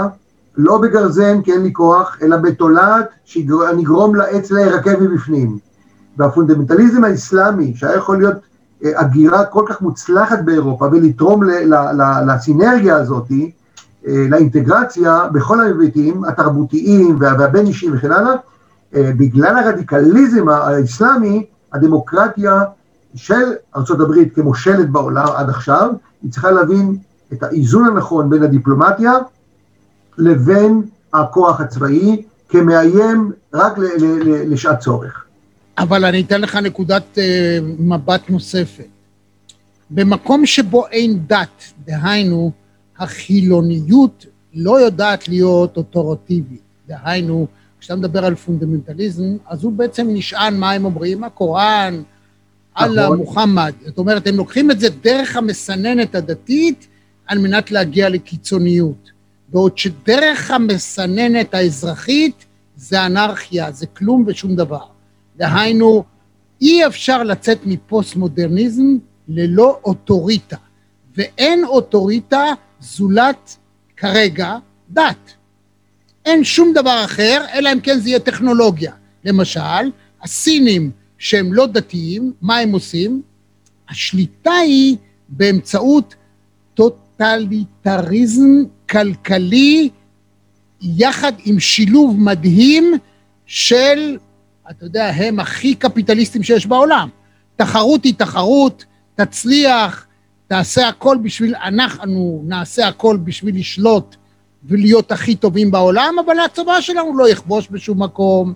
לא בגרזן כי אין לי כוח, אלא בתולעת שאני אגרום לעץ להירקב מבפנים. והפונדמנטליזם האסלאמי, שהיה יכול להיות אה, הגירה כל כך מוצלחת באירופה ולתרום לסינרגיה הזאת, אה, לאינטגרציה בכל ההיבטים התרבותיים וה- והבין אישיים וכן הלאה, אה, בגלל הרדיקליזם האסלאמי, הדמוקרטיה של ארה"ב כמושלת בעולם עד עכשיו, היא צריכה להבין את האיזון הנכון בין הדיפלומטיה לבין הכוח הצבאי כמאיים רק לשעת צורך. אבל אני אתן לך נקודת אה, מבט נוספת. במקום שבו אין דת, דהיינו, החילוניות לא יודעת להיות אוטורטיבית. דהיינו, כשאתה מדבר על פונדמנטליזם, אז הוא בעצם נשען, מה הם אומרים? הקוראן, אללה, נכון. מוחמד. זאת אומרת, הם לוקחים את זה דרך המסננת הדתית על מנת להגיע לקיצוניות. בעוד שדרך המסננת האזרחית זה אנרכיה, זה כלום ושום דבר. דהיינו, אי אפשר לצאת מפוסט-מודרניזם ללא אוטוריטה, ואין אוטוריטה זולת כרגע דת. אין שום דבר אחר, אלא אם כן זה יהיה טכנולוגיה. למשל, הסינים שהם לא דתיים, מה הם עושים? השליטה היא באמצעות טוטליטריזם כלכלי, יחד עם שילוב מדהים של, אתה יודע, הם הכי קפיטליסטים שיש בעולם. תחרות היא תחרות, תצליח, תעשה הכל בשביל, אנחנו נעשה הכל בשביל לשלוט ולהיות הכי טובים בעולם, אבל הצבא שלנו לא יכבוש בשום מקום.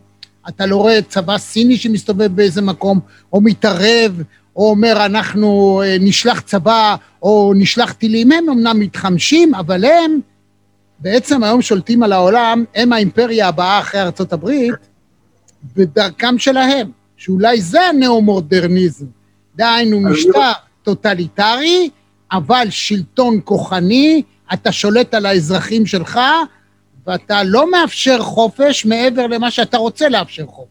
אתה לא רואה צבא סיני שמסתובב באיזה מקום, או מתערב, או אומר אנחנו אה, נשלח צבא, או נשלח טילים. הם אמנם מתחמשים, אבל הם בעצם היום שולטים על העולם, הם האימפריה הבאה אחרי ארצות הברית, בדרכם שלהם, שאולי זה הנאו-מודרניזם. דהיינו, משטר טוטליטרי, אבל שלטון כוחני, אתה שולט על האזרחים שלך, ואתה לא מאפשר חופש מעבר למה שאתה רוצה לאפשר חופש.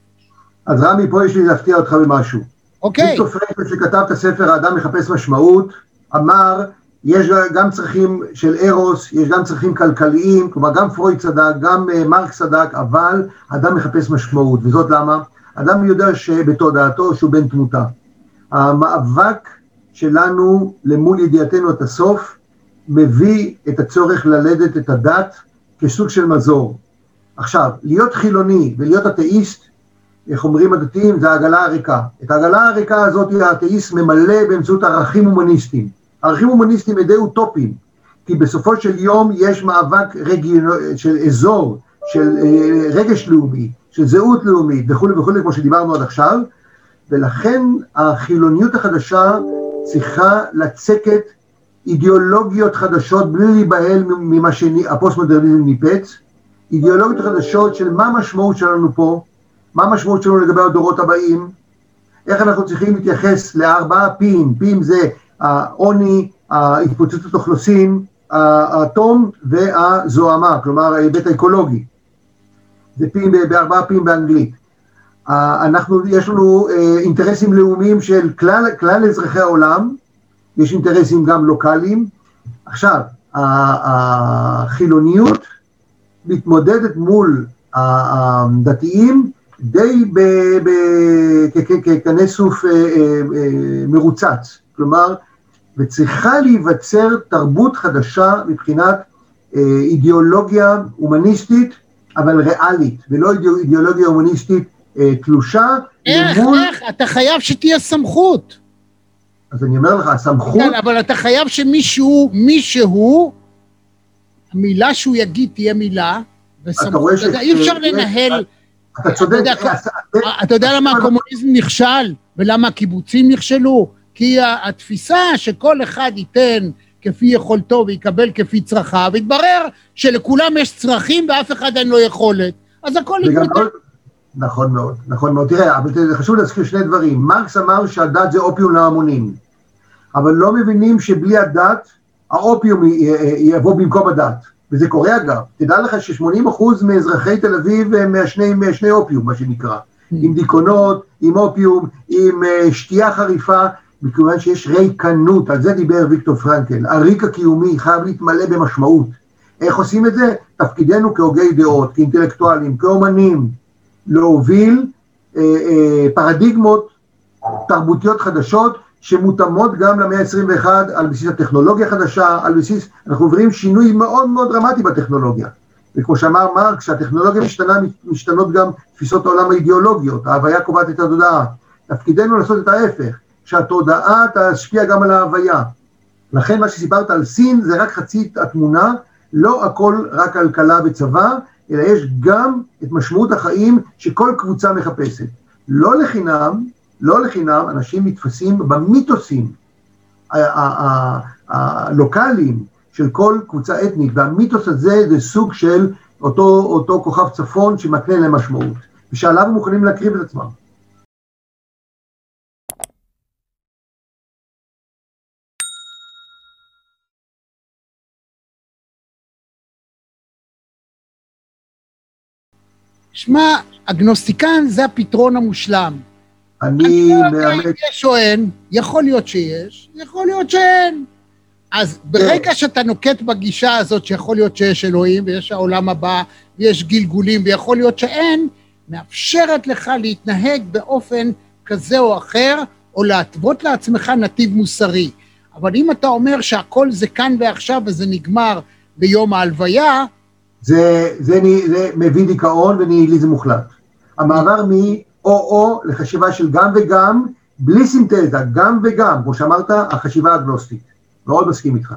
אז רמי, פה יש לי להפתיע אותך במשהו. אוקיי. ויקטור פרנקל שכתב את הספר האדם מחפש משמעות, אמר, יש גם צרכים של ארוס, יש גם צרכים כלכליים, כלומר גם פרויד צדק, גם uh, מרק צדק, אבל אדם מחפש משמעות, וזאת למה? אדם יודע שבתודעתו שהוא בן תמותה. המאבק שלנו למול ידיעתנו את הסוף, מביא את הצורך ללדת את הדת כסוג של מזור. עכשיו, להיות חילוני ולהיות אתאיסט, איך אומרים הדתיים, זה העגלה הריקה. את העגלה הריקה הזאת האתאיסט ממלא באמצעות ערכים הומניסטיים. ערכים הומניסטיים הם די אוטופיים, כי בסופו של יום יש מאבק רגיונו, של אזור, של אה, רגש לאומי, של זהות לאומית וכולי וכולי, כמו שדיברנו עד עכשיו, ולכן החילוניות החדשה צריכה לצקת אידיאולוגיות חדשות בלי להיבהל ממה שהפוסט-מודרניזם ניפץ, אידיאולוגיות חדשות של מה המשמעות שלנו פה, מה המשמעות שלנו לגבי הדורות הבאים, איך אנחנו צריכים להתייחס לארבעה פים, פים זה העוני, התפוצצות אוכלוסין, האטום והזוהמה, כלומר ההיבט האקולוגי. זה פים בארבעה פים באנגלית. אנחנו, יש לנו אינטרסים לאומיים של כלל, כלל אזרחי העולם, יש אינטרסים גם לוקאליים. עכשיו, החילוניות מתמודדת מול הדתיים די כקנה סוף מרוצץ, כלומר, וצריכה להיווצר תרבות חדשה מבחינת אידיאולוגיה הומניסטית, אבל ריאלית, ולא אידיאולוגיה הומניסטית תלושה. איך, למול... איך? אתה חייב שתהיה סמכות. אז אני אומר לך, הסמכות... כן, אבל אתה חייב שמישהו, מישהו, המילה שהוא יגיד תהיה מילה, וסמכות. אי אפשר לנהל... אתה צודק. אתה יודע, אתה יודע למה הקומוניזם נכשל, ולמה הקיבוצים נכשלו? כי התפיסה שכל אחד ייתן כפי יכולתו ויקבל כפי צרכיו, התברר שלכולם יש צרכים ואף אחד אין לו יכולת, אז הכל יתמודד. נכון מאוד, נכון מאוד. תראה, אבל זה חשוב להזכיר שני דברים. מרקס אמר שהדת זה אופיום להמונים, אבל לא מבינים שבלי הדת, האופיום יבוא במקום הדת. וזה קורה אגב. תדע לך ש-80% מאזרחי תל אביב הם מעשני, מעשני אופיום, מה שנקרא. עם דיכאונות, עם אופיום, עם uh, שתייה חריפה, מכיוון שיש ריקנות, על זה דיבר ויקטור פרנקל. הריק הקיומי חייב להתמלא במשמעות. איך עושים את זה? תפקידנו כהוגי דעות, כאינטלקטואלים, כאומנים, להוביל אה, אה, פרדיגמות תרבותיות חדשות שמותאמות גם למאה ה-21 על בסיס הטכנולוגיה החדשה, על בסיס, אנחנו עוברים שינוי מאוד מאוד דרמטי בטכנולוגיה. וכמו שאמר מרק, כשהטכנולוגיה משתנה, משתנות גם תפיסות העולם האידיאולוגיות, ההוויה קובעת את התודעה. תפקידנו לעשות את ההפך, שהתודעה תשפיע גם על ההוויה. לכן מה שסיפרת על סין זה רק חצי התמונה, לא הכל רק כלכלה וצבא, אלא יש גם את משמעות החיים שכל קבוצה מחפשת. לא לחינם, לא לחינם, אנשים נתפסים במיתוסים הלוקאליים של כל קבוצה אתנית, והמיתוס הזה זה סוג של אותו, אותו כוכב צפון שמקנה להם משמעות, ושעליו הם מוכנים להקריב את עצמם. שמע, אגנוסטיקן זה הפתרון המושלם. אני לא יודע אם יש או אין, יכול להיות שיש, יכול להיות שאין. אז ברגע שאתה נוקט בגישה הזאת שיכול להיות שיש אלוהים ויש העולם הבא ויש גלגולים ויכול להיות שאין, מאפשרת לך להתנהג באופן כזה או אחר, או להתוות לעצמך נתיב מוסרי. אבל אם אתה אומר שהכל זה כאן ועכשיו וזה נגמר ביום ההלוויה, זה, זה, זה, זה מביא דיכאון וניהיליזם מוחלט. המעבר מ-או-או לחשיבה של גם וגם, בלי סינתזה, גם וגם, כמו שאמרת, החשיבה האגנוסטית. מאוד מסכים איתך.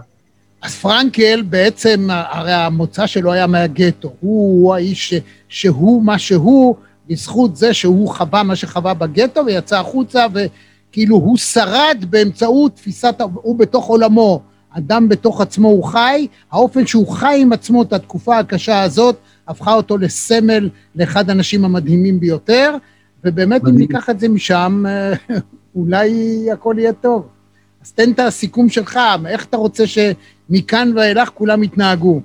אז פרנקל בעצם, הרי המוצא שלו היה מהגטו. הוא, הוא האיש ש, שהוא מה שהוא, בזכות זה שהוא חווה מה שחווה בגטו ויצא החוצה, וכאילו הוא שרד באמצעות תפיסת, הוא בתוך עולמו. אדם בתוך עצמו הוא חי, האופן שהוא חי עם עצמו את התקופה הקשה הזאת, הפכה אותו לסמל לאחד האנשים המדהימים ביותר, ובאמת. אם ניקח את זה משם, אולי הכל יהיה טוב. אז תן את הסיכום שלך, איך אתה רוצה שמכאן ואילך כולם יתנהגו?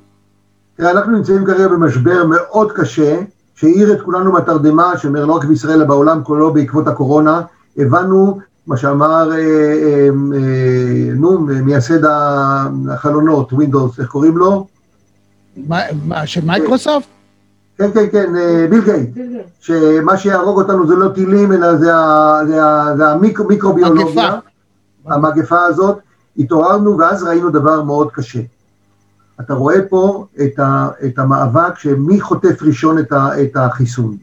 תראה, אנחנו נמצאים כרגע במשבר מאוד קשה, שהעיר את כולנו מהתרדמה, שאומר לא רק בישראל אלא בעולם כולו בעקבות הקורונה, הבנו מה שאמר, אה, אה, אה, נו, מייסד החלונות, Windows, איך קוראים לו? מה, של מייקרוסופט? כן, כן, כן, ביל גייט, שמה שיהרוג אותנו זה לא טילים, אלא זה, זה, זה המיקרוביולוגיה, המגפה הזאת, התעוררנו ואז ראינו דבר מאוד קשה. אתה רואה פה את, ה, את המאבק שמי חוטף ראשון את, ה, את החיסון.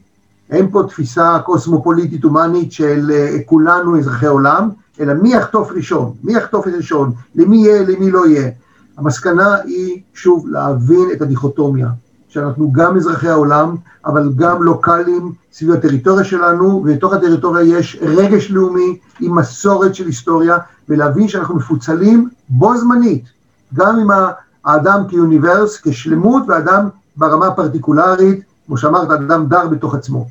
אין פה תפיסה קוסמופוליטית הומנית של uh, כולנו אזרחי עולם, אלא מי יחטוף ראשון, מי יחטוף את ראשון, למי יהיה, למי לא יהיה. המסקנה היא, שוב, להבין את הדיכוטומיה, שאנחנו גם אזרחי העולם, אבל גם לוקאלים סביב הטריטוריה שלנו, ובתוך הטריטוריה יש רגש לאומי עם מסורת של היסטוריה, ולהבין שאנחנו מפוצלים בו זמנית, גם עם האדם כאוניברס, כשלמות, ואדם ברמה הפרטיקולרית, כמו שאמרת, אדם דר בתוך עצמו.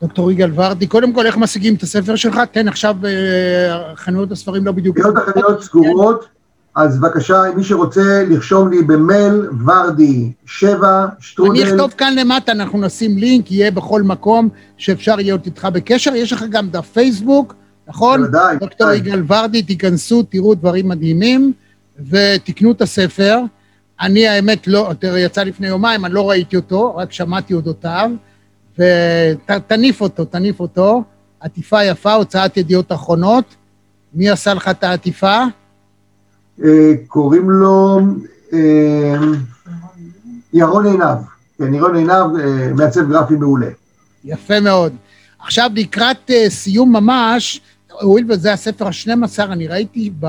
דוקטור יגאל ורדי, קודם כל, איך משיגים את הספר שלך? תן עכשיו, אה, חנויות הספרים לא בדיוק... חנויות החנויות סגורות, אז בבקשה, מי שרוצה לרשום לי במייל, ורדי, שבע, שטרודל. אני אכתוב כאן למטה, אנחנו נשים לינק, יהיה בכל מקום שאפשר להיות איתך בקשר. יש לך גם דף פייסבוק, נכון? בוודאי. דוקטור יגאל ורדי, תיכנסו, תראו דברים מדהימים, ותקנו את הספר. אני האמת לא, תראה, יצא לפני יומיים, אני לא ראיתי אותו, רק שמעתי אודותיו, ותניף אותו, תניף אותו. עטיפה יפה, הוצאת ידיעות אחרונות. מי עשה לך את העטיפה? אה, קוראים לו אה, ירון עינב. כן, ירון עינב, אה, מעצב גרפי מעולה. יפה מאוד. עכשיו, לקראת סיום ממש, הואיל וזה הספר ה-12, אני ראיתי ב...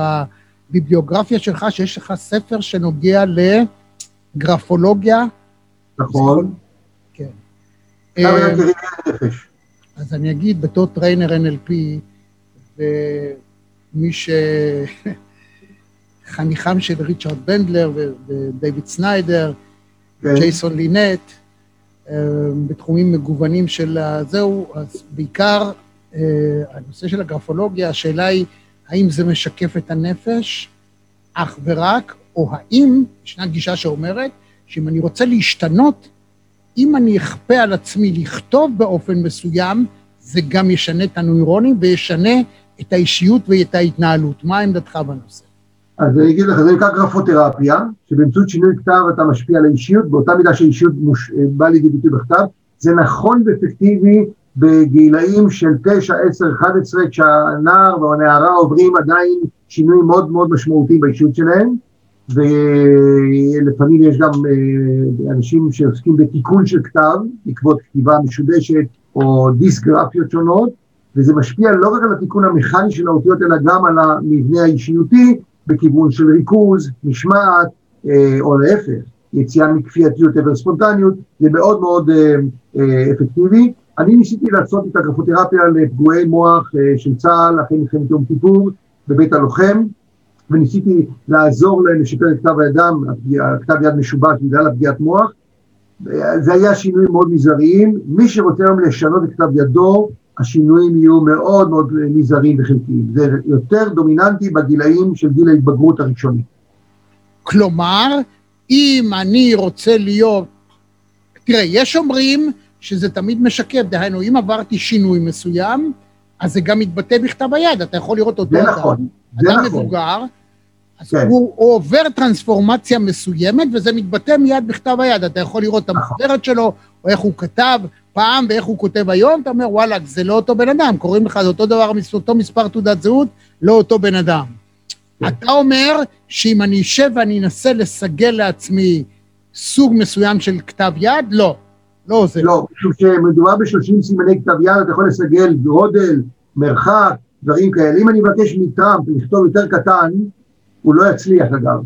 ביבליוגרפיה שלך שיש לך ספר שנוגע לגרפולוגיה. נכון. כן. אז אני אגיד, בתור trainer NLP, ומי שחניכם של ריצ'רד בנדלר ודייוויד סניידר, כן. ג'ייסון לינט, אה, בתחומים מגוונים של זהו, אז בעיקר אה, הנושא של הגרפולוגיה, השאלה היא, האם זה משקף את הנפש אך ורק, או האם, ישנה גישה שאומרת, שאם אני רוצה להשתנות, אם אני אכפה על עצמי לכתוב באופן מסוים, זה גם ישנה את הנוירונים וישנה את האישיות ואת ההתנהלות. מה עמדתך בנושא? אז אני אגיד לך, זה נקרא גרפותרפיה, שבאמצעות שינוי כתב אתה משפיע על האישיות, באותה מידה שהאישיות מוש... באה לידי ביטוי בכתב. זה נכון ואפקטיבי בגילאים של 9, 10, 11, כשהנער או הנערה עוברים עדיין שינויים מאוד מאוד משמעותיים באישיות שלהם, ולפעמים יש גם אה, אנשים שעוסקים בתיקון של כתב, בעקבות כתיבה משודשת או דיסגרפיות שונות, וזה משפיע לא רק על התיקון המכני של האותיות, אלא גם על המבנה האישיותי, בכיוון של ריכוז, משמעת, אה, או להפך, יציאה מכפייתיות עבר ספונטניות, זה מאוד מאוד אה, אה, אפקטיבי. אני ניסיתי לעשות את הגרפותרפיה לפגועי מוח של צה"ל אחרי מלחמת יום כיפור בבית הלוחם, וניסיתי לעזור להם לשפר את כתב הידם, כתב יד משובש בגלל הפגיעת מוח. זה היה שינויים מאוד מזעריים. מי שרוצה היום לשנות את כתב ידו, השינויים יהיו מאוד מאוד מזעריים וחלקיים. זה יותר דומיננטי בגילאים של גיל ההתבגרות הראשוני. כלומר, אם אני רוצה להיות... תראה, יש אומרים שזה תמיד משקף, דהיינו, אם עברתי שינוי מסוים, אז זה גם מתבטא בכתב היד, אתה יכול לראות אותו זה נכון, זה אדם נכון. מבוגר, אז כן. הוא, הוא עובר טרנספורמציה מסוימת, וזה מתבטא מיד בכתב היד. אתה יכול לראות את נכון. המחברת שלו, או איך הוא כתב פעם ואיך הוא כותב היום, אתה אומר, וואלה, זה לא אותו בן אדם, קוראים לך, זה אותו דבר, אותו מספר תעודת זהות, לא אותו בן אדם. כן. אתה אומר שאם אני אשב ואני אנסה לסגל לעצמי סוג מסוים של כתב יד, לא. לא זה. לא, משום שמדובר ב-30 סימני כתב יד, אתה יכול לסגל גודל, מרחק, דברים כאלה. אם אני מבקש מטראמפ לכתוב יותר קטן, הוא לא יצליח אגב.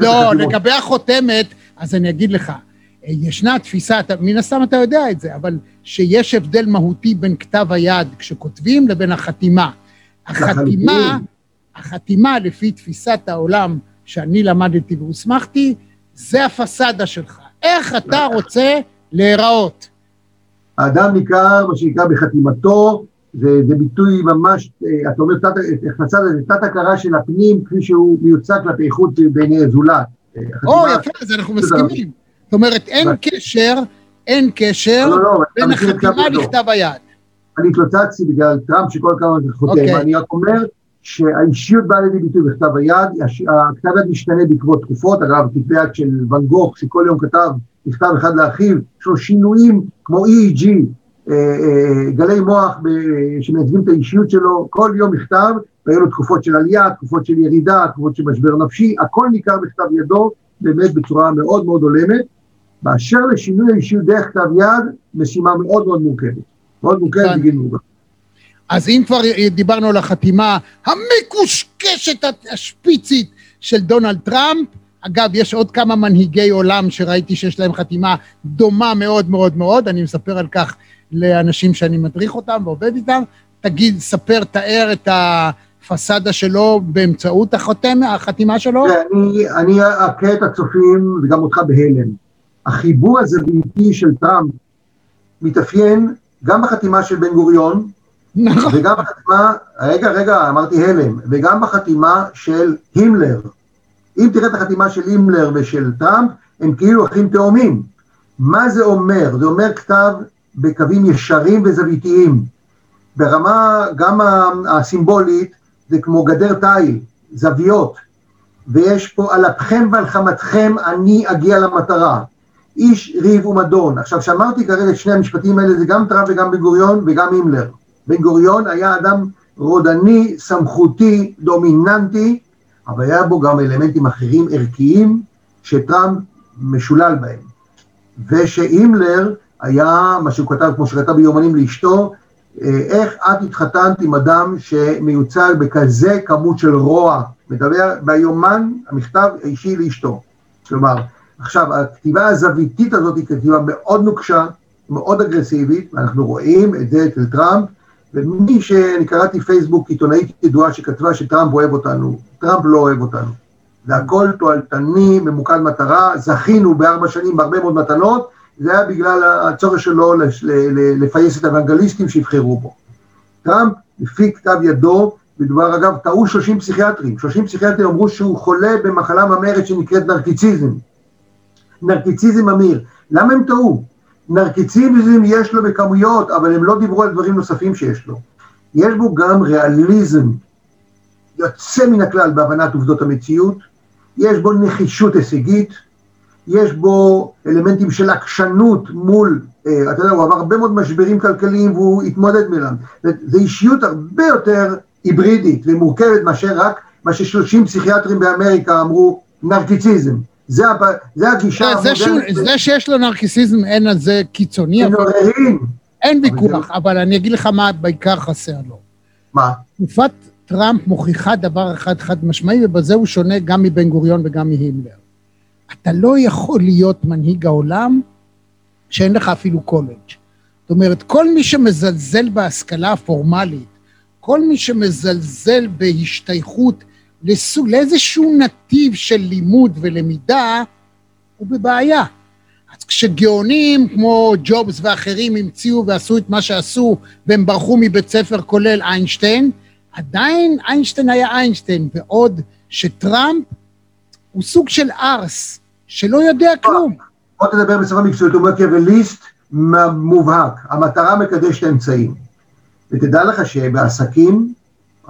לא. לגבי החותמת, אז אני אגיד לך, ישנה תפיסה, אתה- מן הסתם אתה יודע את זה, אבל שיש הבדל מהותי בין כתב היד כשכותבים לבין החתימה. החתימה. החתימה לפי תפיסת העולם שאני למדתי והוסמכתי, זה הפסאדה שלך. איך אתה רוצה להיראות? האדם ניכר, מה שנקרא, בחתימתו, זה, זה ביטוי ממש, אה, אתה אומר, הכנסת לזה תת-הכרה של הפנים, כפי שהוא מיוצג כלפי חוץ בעיני זולת. אה, או, יפה, אז אנחנו מסכימים. זאת אומרת, אין קשר, אין קשר לא, לא, אתה בין החתימה. לכתב היד. אני התלוצצתי בגלל טראמפ שכל כמה זמן חותם, אוקיי. אני רק אומר שהאישיות באה לידי ביטוי בכתב היד, הכתב יד משתנה בעקבות תקופות, אגב, כתבי יד של ואן גוך, שכל יום כתב מכתב אחד לאחיו, יש לו שינויים כמו EEG, אה, אה, גלי מוח שמייצגים את האישיות שלו, כל יום מכתב, והיו לו תקופות של עלייה, תקופות של ירידה, תקופות של משבר נפשי, הכל ניכר בכתב ידו, באמת בצורה מאוד מאוד הולמת. באשר לשינוי האישיות דרך כתב יד, משימה מאוד מאוד מורכבת. מאוד מורכבת בגיל מבוגר. אז אם כבר דיברנו על החתימה המקושקשת השפיצית של דונלד טראמפ, אגב, יש עוד כמה מנהיגי עולם שראיתי שיש להם חתימה דומה מאוד מאוד מאוד, אני מספר על כך לאנשים שאני מדריך אותם ועובד איתם. תגיד, ספר, תאר את הפסאדה שלו באמצעות החתימה שלו. אני, אני אכה את הצופים וגם אותך בהלם. החיבור הזוויתי של טראמפ מתאפיין גם בחתימה של בן גוריון, נכון. וגם בחתימה, רגע, רגע, אמרתי הלם, וגם בחתימה של הימלר. אם תראה את החתימה של הימלר ושל טראמפ, הם כאילו אחים תאומים. מה זה אומר? זה אומר כתב בקווים ישרים וזוויתיים. ברמה גם הסימבולית, זה כמו גדר תיל, זוויות. ויש פה על אפכם ועל חמתכם אני אגיע למטרה. איש ריב ומדון. עכשיו, שאמרתי כרגע את שני המשפטים האלה, זה גם טראמפ וגם בן גוריון וגם הימלר. בן גוריון היה אדם רודני, סמכותי, דומיננטי, אבל היה בו גם אלמנטים אחרים ערכיים, שטראמפ משולל בהם. ושהימלר היה, מה שהוא כתב, כמו שכתב ביומנים לאשתו, אה, איך את התחתנת עם אדם שמיוצג בכזה כמות של רוע, מדבר ביומן, המכתב האישי לאשתו. כלומר, עכשיו, הכתיבה הזוויתית הזאת היא כתיבה מאוד נוקשה, מאוד אגרסיבית, ואנחנו רואים את זה אצל טראמפ, ומי שאני קראתי פייסבוק, עיתונאית ידועה שכתבה שטראמפ אוהב אותנו, טראמפ לא אוהב אותנו. זה הכל תועלתני, ממוקד מטרה, זכינו בארבע שנים בהרבה מאוד מתנות, זה היה בגלל הצורך שלו לפייס את האוונגליסטים שיבחרו בו. טראמפ, לפי כתב ידו, מדובר אגב, טעו 30 פסיכיאטרים, 30 פסיכיאטרים אמרו שהוא חולה במחלה ממארת שנקראת נרקיציזם. נרקיציזם ממאיר. למה הם טעו? נרקיציזם יש לו בכמויות, אבל הם לא דיברו על דברים נוספים שיש לו. יש בו גם ריאליזם. יוצא מן הכלל בהבנת עובדות המציאות, יש בו נחישות הישגית, יש בו אלמנטים של עקשנות מול, אה, אתה יודע, הוא עבר הרבה מאוד משברים כלכליים והוא התמודד מולם. זו אישיות הרבה יותר היברידית ומורכבת מאשר רק מה ששלושים פסיכיאטרים באמריקה אמרו, נרקיציזם. זה, הפ... זה הגישה זה, זה, שהוא, זה שיש לו נרקיסיזם אין על זה קיצוני, אין עוררין. אין אבל ויכוח, זה אבל אני אגיד לך מה בעיקר חסר לו. מה? תקופת טראמפ מוכיחה דבר אחד חד משמעי, ובזה הוא שונה גם מבן גוריון וגם מהימלר. אתה לא יכול להיות מנהיג העולם שאין לך אפילו קולג'. זאת אומרת, כל מי שמזלזל בהשכלה הפורמלית, כל מי שמזלזל בהשתייכות לסוג, לאיזשהו נתיב של לימוד ולמידה, הוא בבעיה. אז כשגאונים כמו ג'ובס ואחרים המציאו ועשו את מה שעשו, והם ברחו מבית ספר כולל איינשטיין, עדיין איינשטיין היה איינשטיין, בעוד שטראמפ הוא סוג של ארס, שלא יודע כלום. בוא תדבר בשפה מקצועית, הוא מקיאווליסט מובהק, המטרה מקדשת האמצעים. ותדע לך שבעסקים,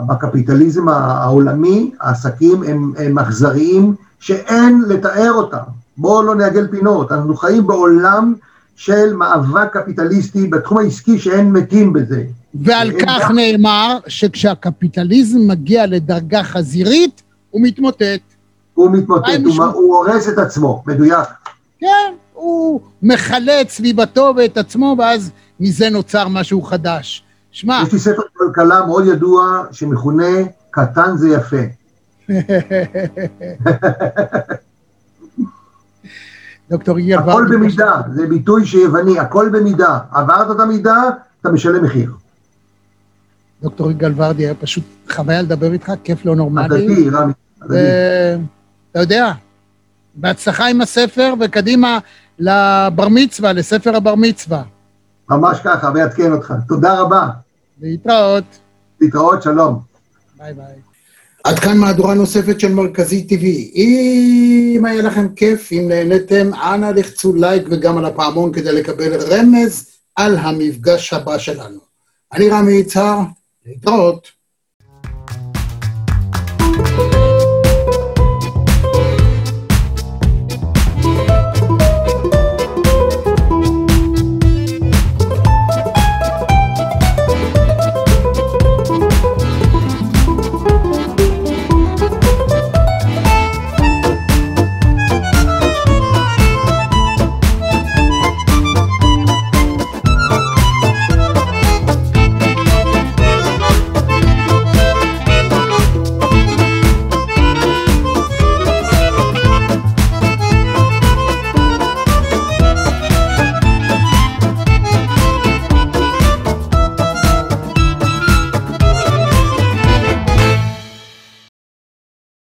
בקפיטליזם העולמי, העסקים הם, הם אכזריים שאין לתאר אותם. בואו לא נעגל פינות, אנחנו חיים בעולם של מאבק קפיטליסטי בתחום העסקי שאין מתים בזה. ועל כך גם- נאמר שכשהקפיטליזם מגיע לדרגה חזירית, הוא מתמוטט. הוא מתמוטט, הוא, מישהו- הוא הורס את עצמו, מדויק. כן, הוא מכלה את סביבתו ואת עצמו, ואז מזה נוצר משהו חדש. שמע, יש לי ספר כלכלה מאוד ידוע שמכונה קטן זה יפה. דוקטור יגאל הכל במידה, זה ביטוי שיווני, הכל במידה. עברת את המידה, אתה משלם מחיר. דוקטור יגאל ורדי, היה פשוט חוויה לדבר איתך, כיף לא נורמלי. הדתי, רמי, הדתי. ואתה יודע, בהצלחה עם הספר, וקדימה לבר מצווה, לספר הבר מצווה. ממש ככה, ויעדכן אותך. תודה רבה. להתראות. להתראות, שלום. ביי ביי. עד כאן מהדורה נוספת של מרכזי TV. אם היה לכם כיף, אם נהניתם, אנא לחצו לייק וגם על הפעמון כדי לקבל רמז על המפגש הבא שלנו. אני רמי יצהר, להתראות. thank you